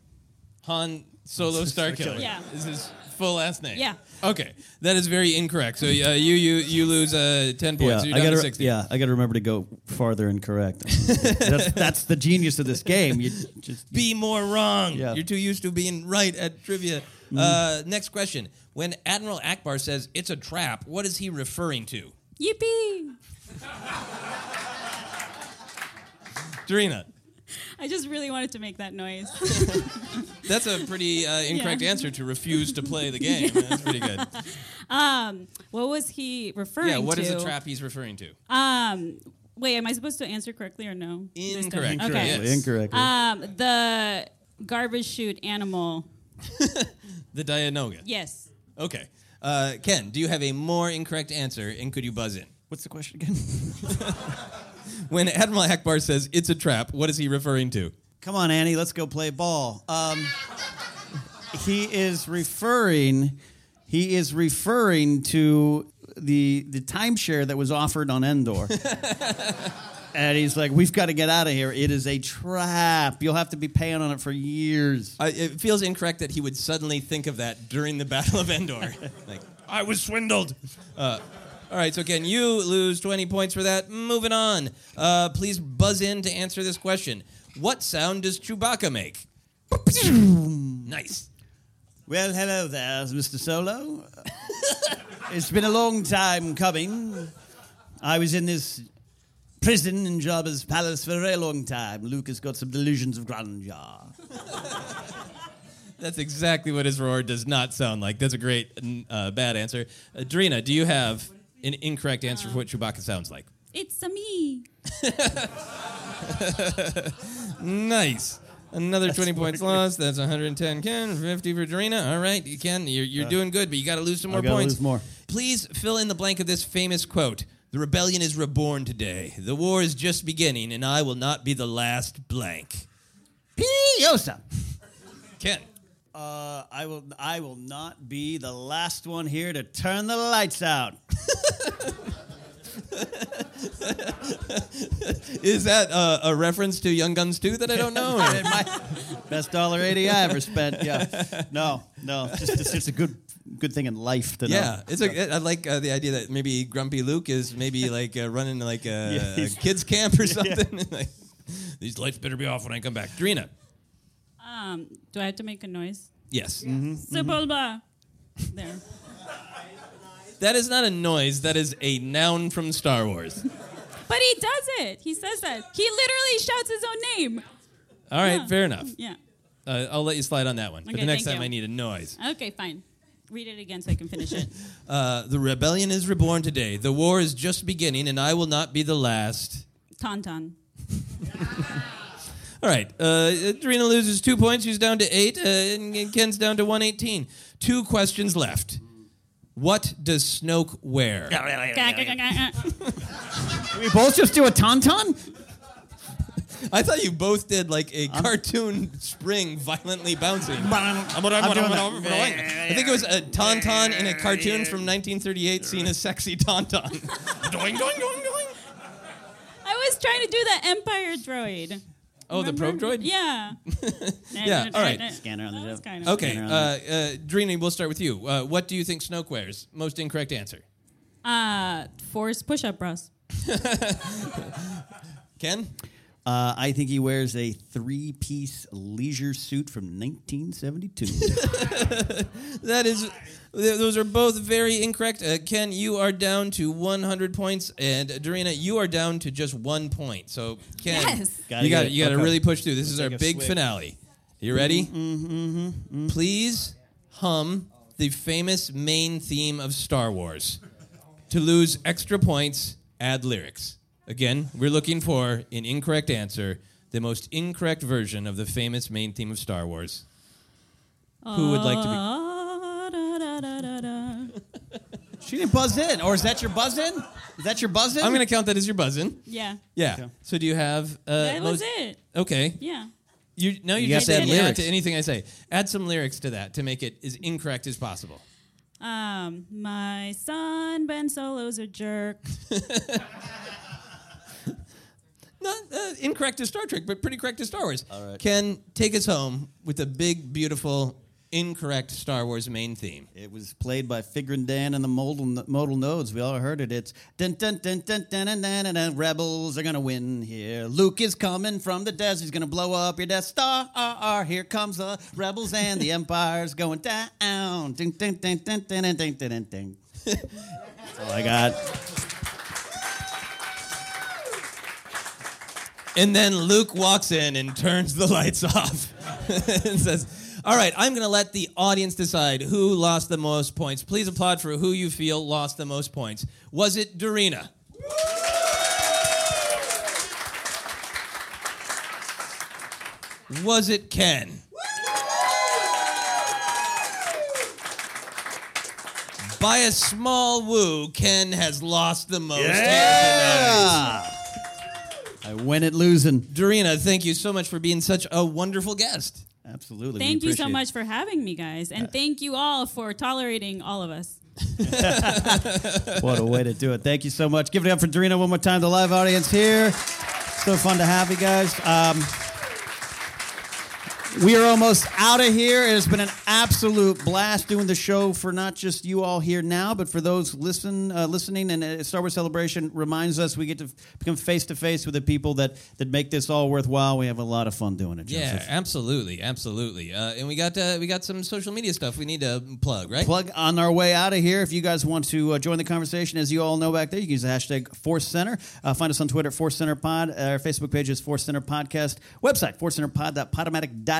Han Solo Star Killer. Yeah. Is his full last name. Yeah. Okay, that is very incorrect. So uh, you you you lose uh, ten points. Yeah, so you're I down gotta, to sixty. yeah, I got to remember to go farther and correct. that's, that's the genius of this game. You just Be more wrong. Yeah. You're too used to being right at trivia. Mm-hmm. Uh, next question. When Admiral Ackbar says it's a trap, what is he referring to? Yippee! Dorina. I just really wanted to make that noise. That's a pretty uh, incorrect Yeah. answer to refuse to play the game. That's pretty good. um, what was he referring Yeah, what to? is the trap he's referring to? Um, wait, am I supposed to answer correctly or no? This time? Incorrect. Okay. Yes. Incorrectly. Um, the garbage chute animal. The Dianoga. Yes. Okay. Uh, Ken, do you have a more incorrect answer, and could you buzz in? What's the question again? When Admiral Ackbar says it's a trap, what is he referring to? Come on, Annie, let's go play ball. Um, he is referring. He is referring to the the timeshare that was offered on Endor. and he's like, "We've got to get out of here. It is a trap. You'll have to be paying on it for years." I, it feels incorrect that he would suddenly think of that during the Battle of Endor. like, I was swindled. Uh, all right, so Ken, you lose 20 points for that. Moving on. Uh, please buzz in to answer this question. What sound does Chewbacca make? nice. Well, hello there, Mr. Solo. it's been a long time coming. I was in this prison in Jabba's palace for a very long time. Luke has got some delusions of grandeur. That's exactly what his roar does not sound like. That's a great uh, bad answer. Uh, Drina, do you have an incorrect answer for what Chewbacca sounds like? It's a me. nice. Another 20 points lost. That's 110 Ken, 50 for Dorina. All right, you Ken, you're, you're Uh, doing good, but you got to lose some I more gotta points. lose more. Please fill in the blank of this famous quote. The rebellion is reborn today. The war is just beginning, and I will not be the last blank. Piosa. Ken. Uh, I will. I will not be the last one here to turn the lights out. Is that uh, a reference to Young Guns 2 that I don't know? My best dollar eighty I ever spent. Yeah. No, no. Just, it's, it's a good, good thing in life to know. Yeah, it's a, I like uh, the idea that maybe Grumpy Luke is maybe like uh, running like a, Yeah, a kids camp or Yeah. something. Like, These lights better be off when I come back. Drina. Um, do I have to make a noise? Yes. Mm-hmm. Sebulba. There. That is not a noise. That is a noun from Star Wars. But he does it. He says that. He literally shouts his own name. All right, Yeah. fair enough. Yeah. Uh, I'll let you slide on that one. but Okay, the next thank time you. I need a noise. Okay, fine. Read it again so I can finish it. Uh, the rebellion is reborn today. The war is just beginning, and I will not be the last. Tauntaun. All right. Uh, Drina loses two points. She's down to eight, uh, and Ken's down to 118. Two questions left. What does Snoke wear? we both just do a tauntaun? I thought you both did like a cartoon spring violently bouncing. I'm doing that. I think it was a tauntaun in a cartoon from 1938 seeing a sexy tauntaun. doing, doing, doing, doing. I was trying to do the Empire droid. Oh, the probe droid? Yeah. Yeah, all right. Scanner on the That kind of Okay, Scanner uh, on uh, Drini, we'll start with you. Uh, what do you think Snoke wears? Most incorrect answer. Uh, force push-up bras. Ken? Uh, I think he wears a three-piece leisure suit from 1972. That is, th- those are both very incorrect. Uh, Ken, you are down to 100 points, and Dorina, you are down to just one point. So, Ken, Yes. You got you got to Okay. really push through. This is our big swig. finale. You ready? mm-hmm. Please hum the famous main theme of Star Wars. To lose extra points, add lyrics. Again, we're looking for an incorrect answer, the most incorrect version of the famous main theme of Star Wars. Who would like to be? She didn't buzz in. Or is that your buzz in? Is that your buzz in? I'm going to count that as your buzzing. Yeah. Yeah. Okay. So do you have? Uh, That was most- it. Okay. Yeah. You now you, You just to add add lyrics lyrics. to anything I say. Add some lyrics to that to make it as incorrect as possible. Um, my son Ben Solo's a jerk. Not uh, incorrect as Star Trek, but pretty correct as Star Wars. All right. Ken, take us home with a big, beautiful incorrect Star Wars main theme. It was played by Figrin D'an and the modal, modal nodes. We all heard it. It's dun dun dun dun dun dun dun dun. Rebels are gonna win here. Luke is coming from the desert. He's gonna blow up your Death Star. Ah, here comes the rebels and the Empire's going down. Dun dun dun dun dun dun dun dun. dun. That's all I got. And then Luke walks in and turns the lights off and says, All right, I'm going to let the audience decide who lost the most points. Please applaud for who you feel lost the most points. Was it Dorina? Was it Ken? By a small woo, Ken has lost the most. tonight. I win it losing. Dorina, thank you so much for being such a wonderful guest. Absolutely. Thank you so much for having me, guys. And thank you all for tolerating all of us. What a way to do it. Thank you so much. Give it up for Dorina one more time, the live audience here. So fun to have you guys. Um, we are almost out of here. It has been an absolute blast doing the show for not just you all here now, but for those listen uh, listening. And uh, Star Wars Celebration reminds us we get to become face to face with the people that that make this all worthwhile. We have a lot of fun doing it. Yeah, absolutely, absolutely. Uh, and we got uh, we got some social media stuff we need to plug, right? Plug on our way out of here. If you guys want to uh, join the conversation, as you all know back there, you can use the hashtag Force Center. Uh, find us on Twitter at Force Center Pod. Our Facebook page is Force Center Podcast. Website,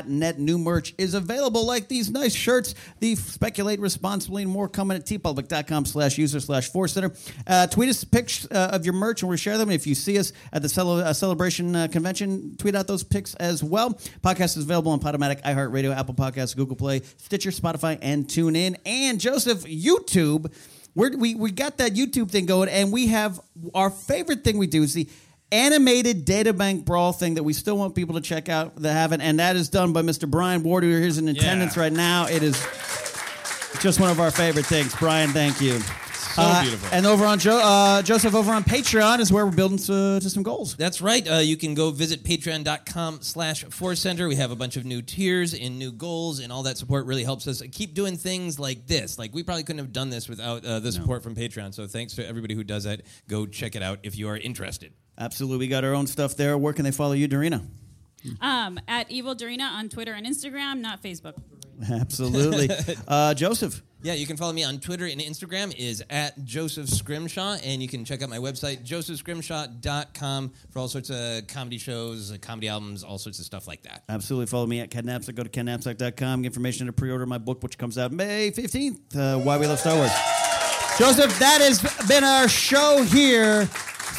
forcecenterpod.podomatic.net. New merch is available like these nice shirts. The Speculate Responsibly and more coming at teepublic.com slash user slash Force Center. Uh, tweet us pics uh, of your merch and we'll share them. If you see us at the uh, celebration uh, convention, tweet out those pics as well. Podcast is available on Podomatic, iHeartRadio, Apple Podcasts, Google Play, Stitcher, Spotify, and TuneIn. And Joseph, YouTube. We're, we we got that YouTube thing going, and we have our favorite thing we do is the animated databank brawl thing that we still want people to check out that haven't, and that is done by Mr. Brian Ward, who is in attendance right now. It is just one of our favorite things. Brian, thank you. So beautiful. And over on jo- uh, Joseph, over on Patreon is where we're building to, to some goals. That's right. Uh, you can go visit patreon.com slash Force Center. We have a bunch of new tiers and new goals, and all that support really helps us keep doing things like this. Like, we probably couldn't have done this without uh, the support from Patreon. So, thanks to everybody who does that. Go check it out if you are interested. Absolutely, we got our own stuff there. Where can they follow you, Dorina? Um, at Evil Dorina on Twitter and Instagram, not Facebook. Absolutely, uh, Joseph. Yeah, you can follow me on Twitter and Instagram is at Joseph Scrimshaw, and you can check out my website, josephscrimshaw.com, for all sorts of comedy shows, uh, comedy albums, all sorts of stuff like that. Absolutely. Follow me at Ken Napzok. Go to kennapzok.com. Get information to pre order my book, which comes out May 15th uh, Why We Love Star Wars. Joseph, that has been our show here,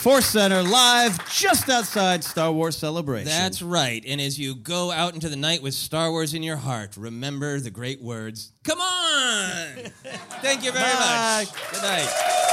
Force Center, live just outside Star Wars Celebration. That's right. And as you go out into the night with Star Wars in your heart, remember the great words, Come on! Thank you very Bye. much. Good night.